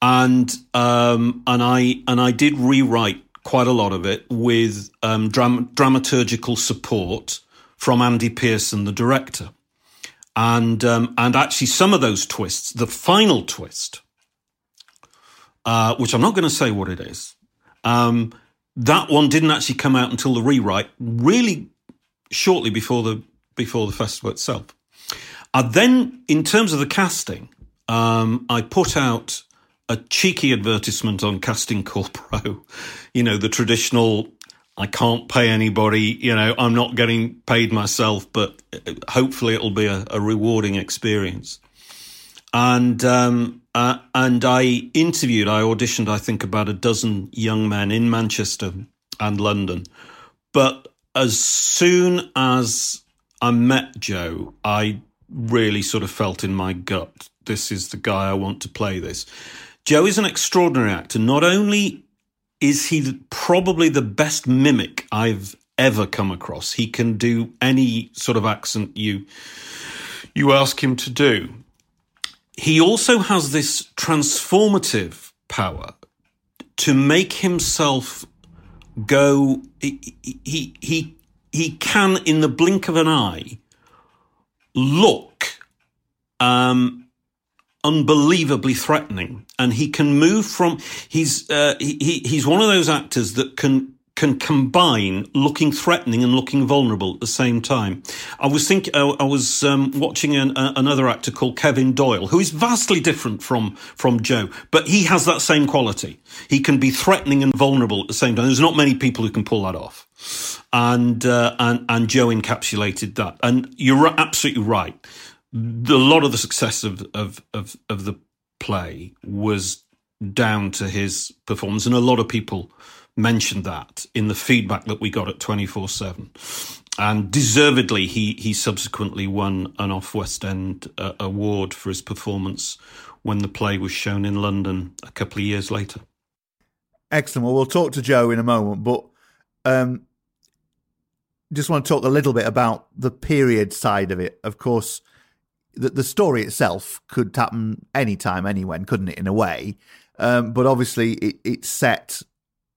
and um and I and I did rewrite quite a lot of it with um, dram- dramaturgical support from Andy Pearson, the director, and um, and actually some of those twists, the final twist, uh, which I'm not going to say what it is, um, that one didn't actually come out until the rewrite, really shortly before the before the festival itself. I then, in terms of the casting, um, I put out a cheeky advertisement on Casting Call Pro. You know, the traditional, I can't pay anybody, you know, I'm not getting paid myself, but hopefully it'll be a, a rewarding experience. And, um, uh, and I interviewed, I auditioned, I think, about a dozen young men in Manchester and London. But as soon as I met Joe, I really sort of felt in my gut, this is the guy I want to play this. Joe is an extraordinary actor. Not only is he probably the best mimic I've ever come across, he can do any sort of accent you you ask him to do. He also has this transformative power to make himself go he he he, he can in the blink of an eye look um unbelievably threatening, and he can move from. He's uh, he, he's one of those actors that can can combine looking threatening and looking vulnerable at the same time. I was thinking, uh, I was um, watching an, uh, another actor called Kevin Doyle, who is vastly different from from Joe, but he has that same quality. He can be threatening and vulnerable at the same time. There's not many people who can pull that off, and uh, and and Joe encapsulated that. And you're absolutely right the, a lot of the success of, of, of, of the play was down to his performance. And a lot of people mentioned that in the feedback that we got at 24 7. And deservedly, he, he subsequently won an Off West End uh, award for his performance when the play was shown in London a couple of years later. Excellent. Well, we'll talk to Joe in a moment, but um, just want to talk a little bit about the period side of it. Of course, the, the story itself could happen anytime, anywhen, couldn't it, in a way? Um, but obviously, it, it's set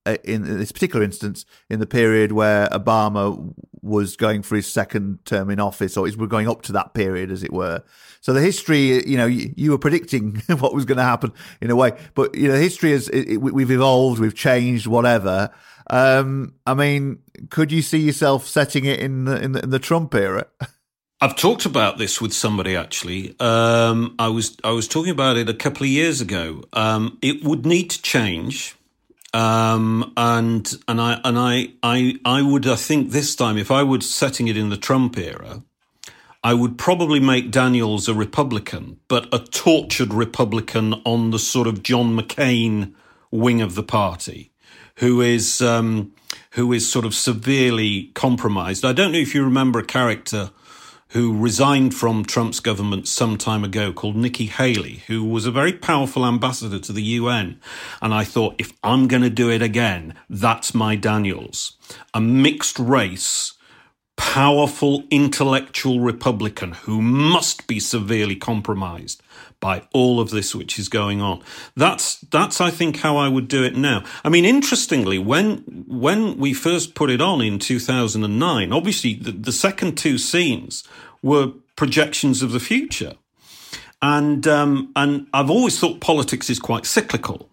uh, in this particular instance in the period where Obama was going for his second term in office, or we're going up to that period, as it were. So the history, you know, you, you were predicting what was going to happen in a way, but you know, history is it, we've evolved, we've changed, whatever. Um, I mean, could you see yourself setting it in the, in the, in the Trump era? I've talked about this with somebody actually. Um, I was I was talking about it a couple of years ago. Um, it would need to change, um, and and I and I I I would I think this time if I were setting it in the Trump era, I would probably make Daniels a Republican, but a tortured Republican on the sort of John McCain wing of the party, who is um, who is sort of severely compromised. I don't know if you remember a character who resigned from Trump's government some time ago called Nikki Haley, who was a very powerful ambassador to the UN. And I thought, if I'm going to do it again, that's my Daniels. A mixed race, powerful intellectual Republican who must be severely compromised by all of this which is going on. That's that's I think how I would do it now. I mean, interestingly, when when we first put it on in 2009, obviously the, the second two scenes were projections of the future. and um, and I've always thought politics is quite cyclical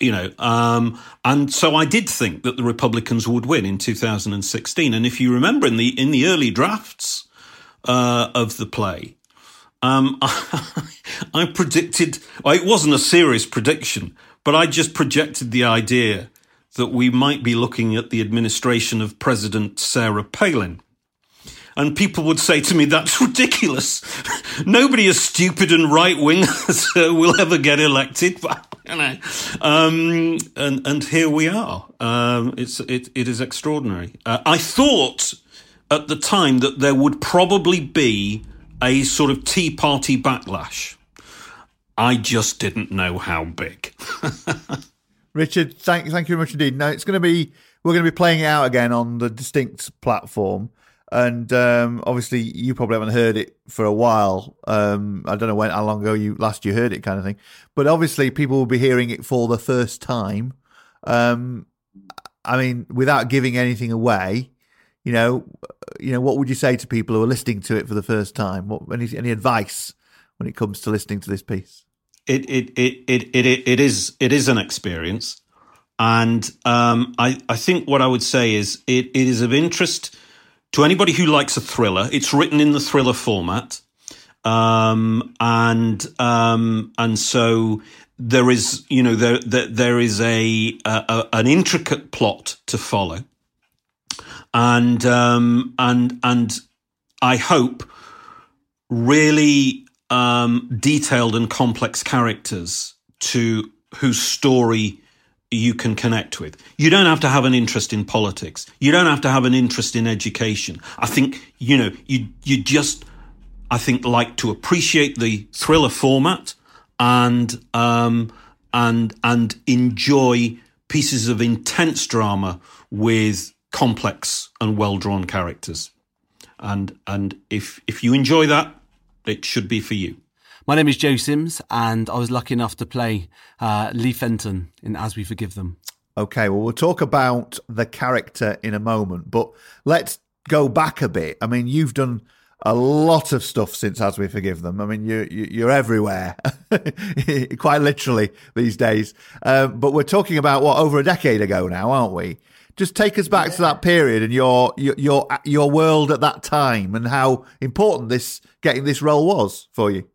you know, um, and so I did think that the Republicans would win in 2016. And if you remember, in the in the early drafts uh, of the play, um, I, I predicted. Well, it wasn't a serious prediction, but I just projected the idea that we might be looking at the administration of President Sarah Palin. And people would say to me, that's ridiculous. Nobody as stupid and right wing as uh, will ever get elected. Know, um, and, and here we are. Um, it's, it, it is extraordinary. Uh, I thought at the time that there would probably be a sort of Tea Party backlash. I just didn't know how big. Richard, thank thank you very much indeed. Now it's going to be we're going to be playing it out again on the distinct platform, and um, obviously you probably haven't heard it for a while. Um, I don't know when how long ago you last you heard it, kind of thing. But obviously people will be hearing it for the first time. Um, I mean, without giving anything away, you know, you know, what would you say to people who are listening to it for the first time? What any any advice when it comes to listening to this piece? it it it it it, it is it is an experience, and um, I I think what I would say is it, it is of interest to anybody who likes a thriller. It's written in the thriller format, um, and um, and so there is you know there there, there is a, a, an intricate plot to follow, and um, and and I hope really um, detailed and complex characters to whose story you can connect with. You don't have to have an interest in politics. You don't have to have an interest in education. I think, you know, you, you just, I think, like to appreciate the thriller format and, um, and, and enjoy pieces of intense drama with complex and well drawn characters. And, and if, if you enjoy that, it should be for you. My name is Joe Sims, and I was lucky enough to play uh, Lee Fenton in As We Forgive Them. Okay, well, we'll talk about the character in a moment, but let's go back a bit. I mean, you've done a lot of stuff since As We Forgive Them. I mean, you're, you're everywhere, quite literally these days. Um, but we're talking about what over a decade ago now, aren't we? Just take us back yeah. to that period and your, your your your world at that time and how important this getting this role was for you.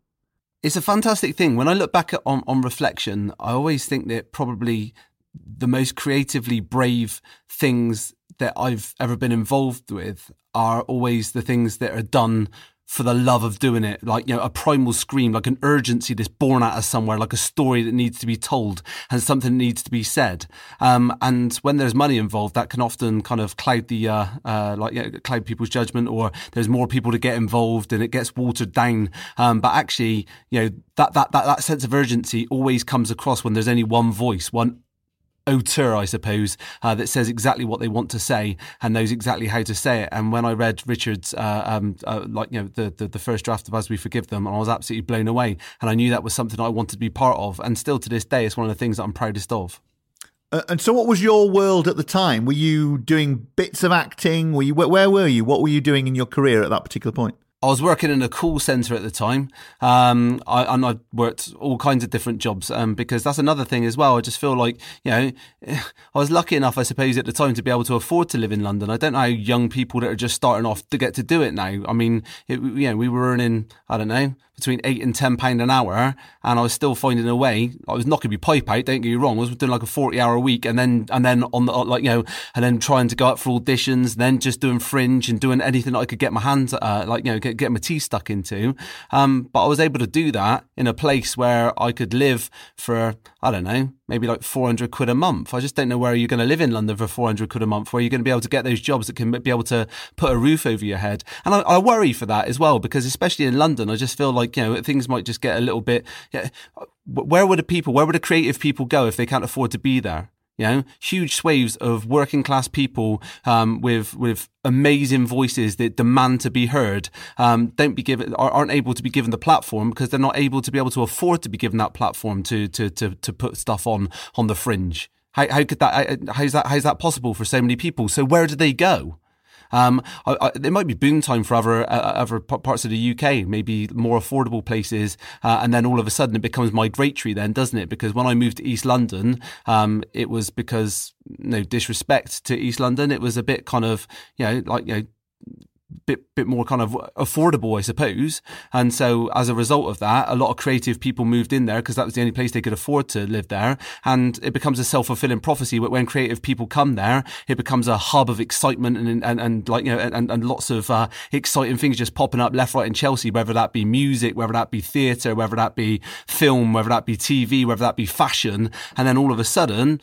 It's a fantastic thing. When I look back at, on on reflection, I always think that probably the most creatively brave things that I've ever been involved with are always the things that are done for the love of doing it, like you know, a primal scream, like an urgency that's born out of somewhere, like a story that needs to be told and something needs to be said. Um, and when there's money involved, that can often kind of cloud the uh, uh, like cloud people's judgment, or there's more people to get involved and it gets watered down. Um, but actually, you know, that, that that that sense of urgency always comes across when there's only one voice, one auteur, I suppose, uh, that says exactly what they want to say and knows exactly how to say it. And when I read Richard's, uh, um, uh, like you know, the, the, the first draft of As We Forgive Them, I was absolutely blown away, and I knew that was something I wanted to be part of. And still to this day, it's one of the things that I'm proudest of. Uh, and so, what was your world at the time? Were you doing bits of acting? Were you where were you? What were you doing in your career at that particular point? I was working in a call center at the time, um, I, and I worked all kinds of different jobs um, because that's another thing as well. I just feel like you know, I was lucky enough, I suppose, at the time to be able to afford to live in London. I don't know how young people that are just starting off to get to do it now. I mean, it, you know, we were earning, I don't know, between eight and ten pound an hour, and I was still finding a way. I was knocking my pipe out. Don't get me wrong. I was doing like a forty hour a week, and then and then on the like you know, and then trying to go out for auditions, then just doing fringe and doing anything I could get my hands uh, like you know get, get my teeth stuck into. Um, but I was able to do that in a place where I could live for I don't know maybe like 400 quid a month. I just don't know where you're going to live in London for 400 quid a month, where you're going to be able to get those jobs that can be able to put a roof over your head. And I, I worry for that as well, because especially in London, I just feel like, you know, things might just get a little bit, yeah, where would the people, where would the creative people go if they can't afford to be there? You know, huge swathes of working class people um, with with amazing voices that demand to be heard um, don't be given aren't able to be given the platform because they're not able to be able to afford to be given that platform to to to, to put stuff on on the fringe. How, how could that? How's that? How's that possible for so many people? So where do they go? Um, I, I, it might be boom time for other uh, other parts of the UK, maybe more affordable places, uh, and then all of a sudden it becomes migratory. Then doesn't it? Because when I moved to East London, um, it was because no disrespect to East London, it was a bit kind of you know like you know bit bit more kind of affordable, I suppose. And so as a result of that, a lot of creative people moved in there because that was the only place they could afford to live there. And it becomes a self fulfilling prophecy. But when creative people come there, it becomes a hub of excitement and and, and like you know and, and lots of uh, exciting things just popping up left, right, in Chelsea. Whether that be music, whether that be theatre, whether that be film, whether that be TV, whether that be fashion, and then all of a sudden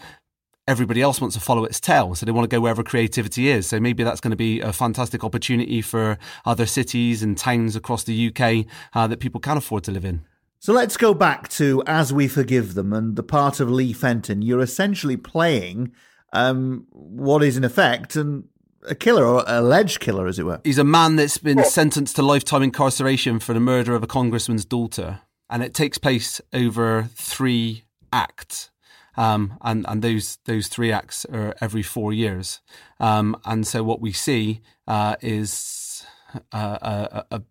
everybody else wants to follow its tail. So they want to go wherever creativity is. So maybe that's going to be a fantastic opportunity for other cities and towns across the UK uh, that people can afford to live in. So let's go back to As We Forgive Them and the part of Lee Fenton. You're essentially playing um, what is, in effect, an, a killer or alleged killer, as it were. He's a man that's been sentenced to lifetime incarceration for the murder of a congressman's daughter. And it takes place over three acts. Um, and and those those three acts are every four years. Um, and so what we see uh, is uh, a, a,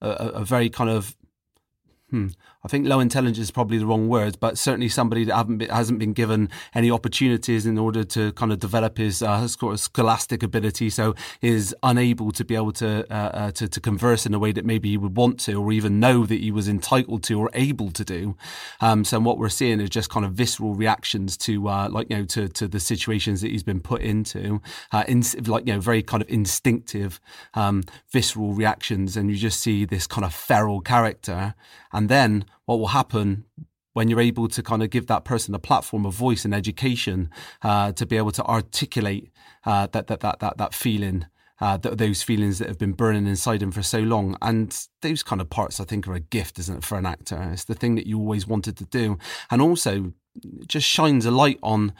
a, a, very kind of hmm, I think low intelligence is probably the wrong word, but certainly somebody that been, hasn't been given any opportunities in order to kind of develop his uh, scholastic ability, so is unable to be able to, uh, uh, to, to converse in a way that maybe he would want to, or even know that he was entitled to or able to do. Um, so what we're seeing is just kind of visceral reactions to uh, like you know to, to the situations that he's been put into, uh, in, like you know very kind of instinctive, um, visceral reactions, and you just see this kind of feral character, and then what will happen when you're able to kind of give that person a platform a voice and education uh, to be able to articulate uh, that, that that that that feeling. Uh, th- those feelings that have been burning inside him for so long, and those kind of parts, I think, are a gift, isn't it, for an actor? It's the thing that you always wanted to do, and also just shines a light on.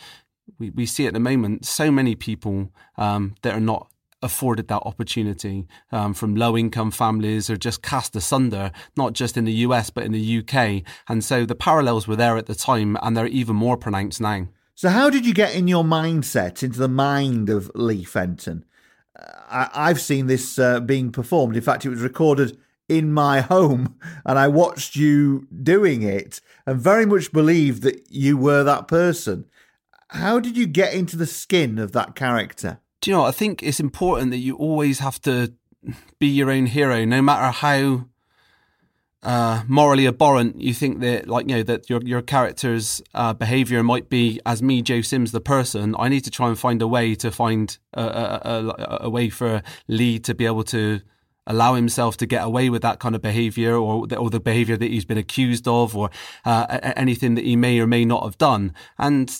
We, we see at the moment so many people um, that are not afforded that opportunity um, from low income families or just cast asunder, not just in the US, but in the UK. And so the parallels were there at the time and they're even more pronounced now. So, how did you get in your mindset into the mind of Lee Fenton? Uh, I, have seen this uh, being performed. In fact, it was recorded in my home and I watched you doing it and very much believed that you were that person. How did you get into the skin of that character? Do you know? I think it's important that you always have to be your own hero, no matter how uh, morally abhorrent you think that, like you know, that your your character's uh, behavior might be. As me, Joe Sims, the person, I need to try and find a way to find a, a, a, a way for Lee to be able to allow himself to get away with that kind of behavior or the, or the behavior that he's been accused of or uh, anything that he may or may not have done. And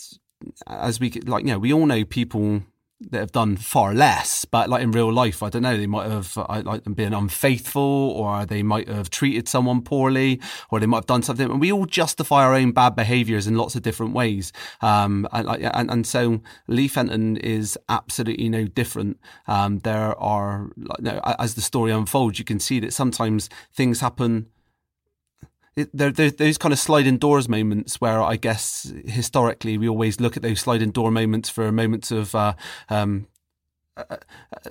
as we like, you know, we all know people that have done far less, but like in real life, I don't know, they might have uh, like been unfaithful, or they might have treated someone poorly, or they might have done something. And we all justify our own bad behaviours in lots of different ways. Um, and, and, and so Lee Fenton is absolutely no different. Um, there are, you know, as the story unfolds, you can see that sometimes things happen there, there, those kind of sliding doors moments where I guess historically we always look at those sliding door moments for moments of uh, um, uh, uh,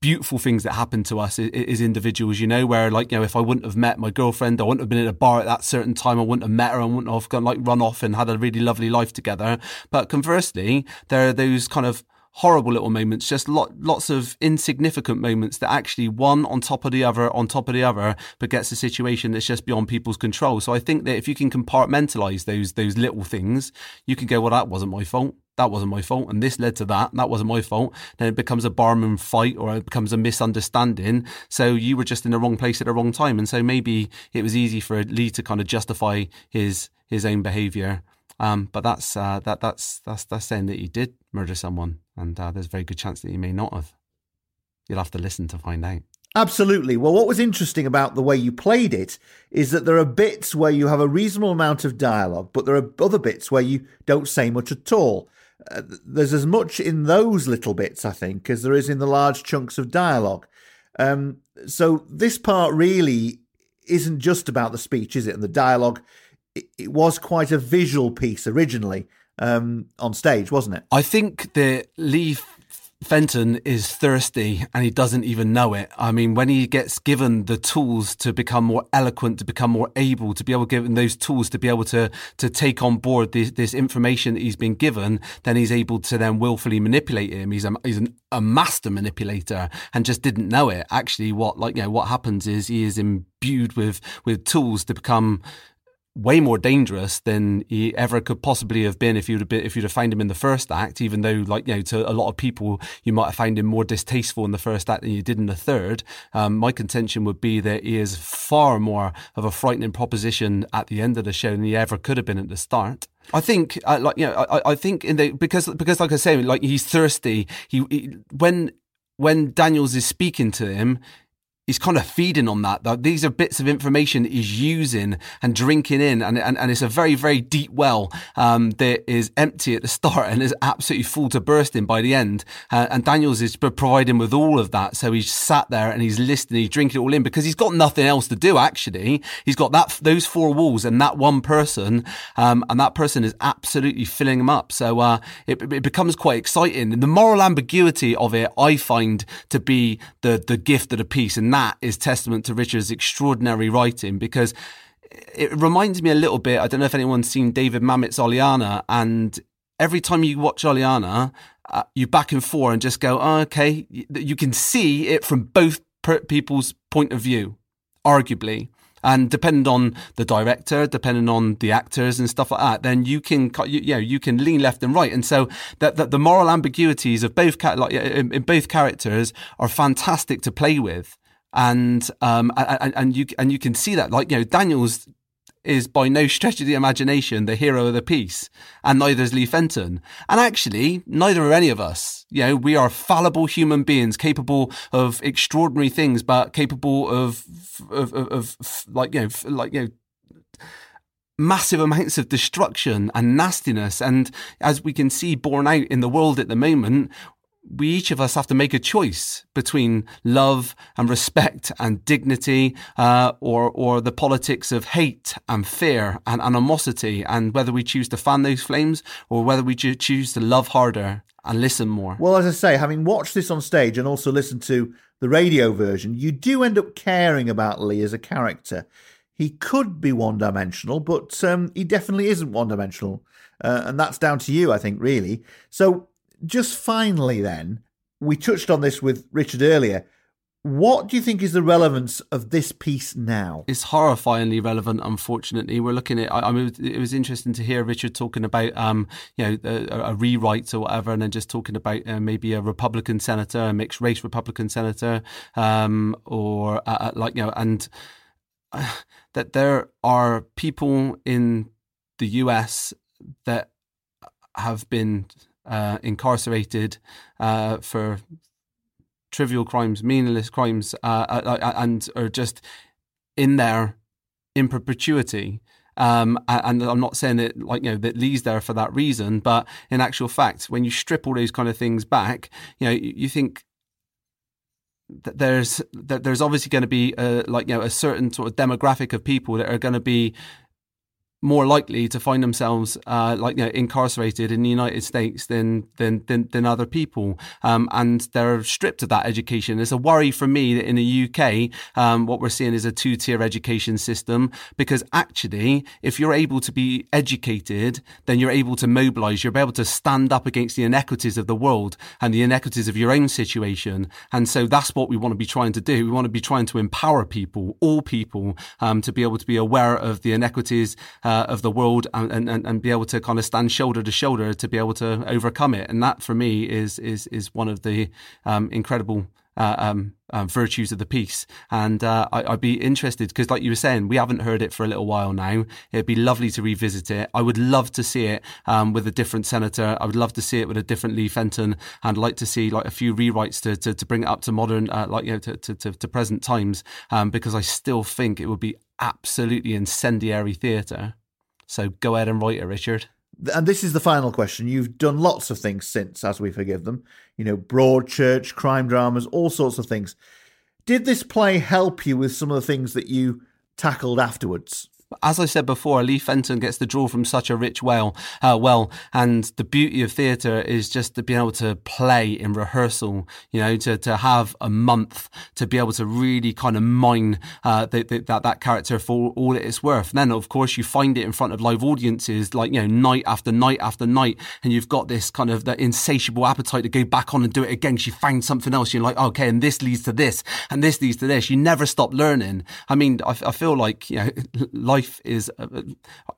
beautiful things that happen to us as individuals, you know, where like, you know, if I wouldn't have met my girlfriend, I wouldn't have been in a bar at that certain time, I wouldn't have met her, I wouldn't have gone like run off and had a really lovely life together. But conversely, there are those kind of horrible little moments, just lot, lots of insignificant moments that actually one on top of the other, on top of the other, but gets a situation that's just beyond people's control. So I think that if you can compartmentalize those those little things, you can go, well, that wasn't my fault. That wasn't my fault, and this led to that. That wasn't my fault. Then it becomes a barman fight, or it becomes a misunderstanding. So you were just in the wrong place at the wrong time, and so maybe it was easy for Lee to kind of justify his his own behaviour um, but that's uh, that that's that's that's saying that he did murder someone, and uh, there's a very good chance that he may not have. You'll have to listen to find out. Absolutely. Well, what was interesting about the way you played it is that there are bits where you have a reasonable amount of dialogue, but there are other bits where you don't say much at all. Uh, there's as much in those little bits, I think, as there is in the large chunks of dialogue. Um, so this part really isn't just about the speech, is it? And the dialogue it, was quite a visual piece originally um, on stage, wasn't it? I think that Lee Fenton is thirsty and he doesn't even know it. I mean, when he gets given the tools to become more eloquent, to become more able, to be able to give him those tools to be able to to take on board this, this information that he's been given, then he's able to then willfully manipulate him. He's a he's an, a master manipulator and just didn't know it. Actually, what like you know what happens is he is imbued with with tools to become way more dangerous than he ever could possibly have been if you'd have been, if you'd have found him in the first act. Even though, like you know, to a lot of people, you might have found him more distasteful in the first act than you did in the third. Um, my contention would be that he is far more of a frightening proposition at the end of the show than he ever could have been at the start. I think, uh, like you know, I, I think in the because because like I say, like he's thirsty. He, he when when Daniels is speaking to him, he's kind of feeding on that. These are bits of information he's using and drinking in, and and, and it's a very very deep well um, that is empty at the start and is absolutely full to bursting by the end. Uh, and Daniels is providing with all of that, so he's sat there and he's listening, he's drinking it all in because he's got nothing else to do. Actually, he's got that those four walls and that one person, um, and that person is absolutely filling him up. So uh, it, it becomes quite exciting. And the moral ambiguity of it, I find to be the the gift of the piece, and that is testament to Richard's extraordinary writing because it reminds me a little bit. I don't know if anyone's seen David Mamet's Oleanna, and every time you watch Oleanna, uh, you back and forth and just go, oh, okay, you can see it from both people's point of view, arguably. And depending on the director, depending on the actors and stuff like that, then you can, you know, you can lean left and right. And so that, that the moral ambiguities of both, like in, in both characters are fantastic to play with and um and, and you and you can see that like you know Daniels is by no stretch of the imagination the hero of the piece, and neither is Lee Fenton. And actually, neither are any of us. You know, we are fallible human beings capable of extraordinary things, but capable of of, of, of like you know, like you know massive amounts of destruction and nastiness. And as we can see borne out in the world at the moment, we each of us have to make a choice between love and respect and dignity, uh, or or the politics of hate and fear and animosity, and whether we choose to fan those flames or whether we choose to love harder and listen more. Well, as I say, having watched this on stage and also listened to the radio version, you do end up caring about Lee as a character. He could be one dimensional, but um, he definitely isn't one dimensional. Uh, and that's down to you, I think, really. So just finally, then, we touched on this with Richard earlier. What do you think is the relevance of this piece now? It's horrifyingly relevant. Unfortunately, we're looking at. I, I mean, it was interesting to hear Richard talking about, um, you know, a, a rewrite or whatever, and then just talking about uh, maybe a Republican senator, a mixed race Republican senator, um, or uh, uh like you know, and uh, that there are people in the U.S. that have been uh, incarcerated uh, for trivial crimes, meaningless crimes, uh, uh, uh, and are just in there in perpetuity. Um, and I'm not saying that like you know that Lee's there for that reason, but in actual fact, when you strip all those kind of things back, you know, you, you think that there's that there's obviously going to be a, like you know a certain sort of demographic of people that are going to be more likely to find themselves uh, like you know, incarcerated in the United States than than than, than other people, um, and they're stripped of that education. It's a worry for me that in the UK, um, what we're seeing is a two tier education system because actually, if you're able to be educated, then you're able to mobilise. You're able to stand up against the inequities of the world and the inequities of your own situation, and so that's what we want to be trying to do. We want to be trying to empower people, all people, um, to be able to be aware of the inequities uh, of the world and, and, and be able to kind of stand shoulder to shoulder to be able to overcome it. And that for me is is is one of the um, incredible uh, um, uh, virtues of the piece. And uh, I, would be interested because, like you were saying, we haven't heard it for a little while now. It'd be lovely to revisit it. I would love to see it um, with a different senator. I would love to see it with a different Lee Fenton, and like to see like a few rewrites to to, to bring it up to modern, uh, like you know, to, to, to, to present times. Um, because I still think it would be absolutely incendiary theatre. So go ahead and write it, Richard. And this is the final question. You've done lots of things since, as we forgive them. You know, Broadchurch, crime dramas, all sorts of things. Did this play help you with some of the things that you tackled afterwards? As I said before, Lee Fenton gets to draw from such a rich well, uh, well, and the beauty of theatre is just to be able to play in rehearsal. You know, to to have a month to be able to really kind of mine uh, the, the, that that character for all it is worth. And then, of course, you find it in front of live audiences, like you know, night after night after night, and you've got this kind of that insatiable appetite to go back on and do it again. She found something else. You're like, okay, and this leads to this, and this leads to this. You never stop learning. I mean, I, I feel like you know, life is uh,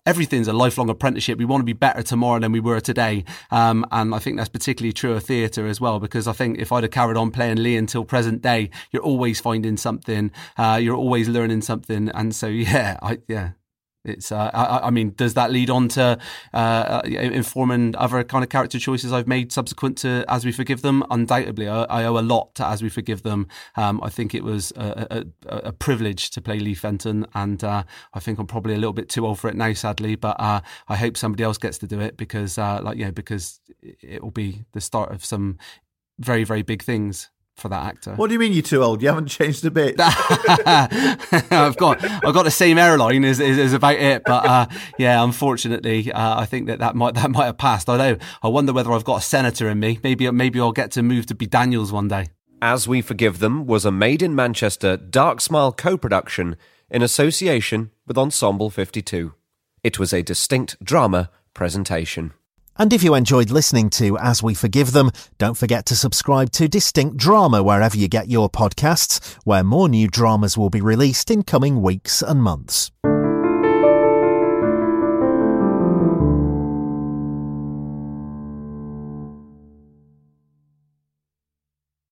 everything's a lifelong apprenticeship. We want to be better tomorrow than we were today, um, and I think that's particularly true of theatre as well. Because I think if I'd have carried on playing Lee until present day, you're always finding something. Uh, you're always learning something, and so yeah, I yeah. It's. Uh, I, I, mean, does that lead on to uh, informing other kind of character choices I've made subsequent to As We Forgive Them? Undoubtedly, I, I owe a lot to As We Forgive Them. Um, I think it was a, a, a, privilege to play Lee Fenton, and uh, I think I'm probably a little bit too old for it now, sadly. But uh, I hope somebody else gets to do it because, uh, like, yeah, because it will be the start of some very, very big things for that actor. What do you mean you're too old? You haven't changed a bit. I've got I've got the same airline is, is, is about it, but uh, yeah, unfortunately, uh, I think that that might that might have passed. I know. I wonder whether I've got a senator in me. Maybe maybe I'll get to move to be Daniels one day. As We Forgive Them was a made in Manchester Dark Smile co-production in association with Ensemble 52. It was a distinct drama presentation. And if you enjoyed listening to As We Forgive Them, don't forget to subscribe to Distinct Drama wherever you get your podcasts, where more new dramas will be released in coming weeks and months.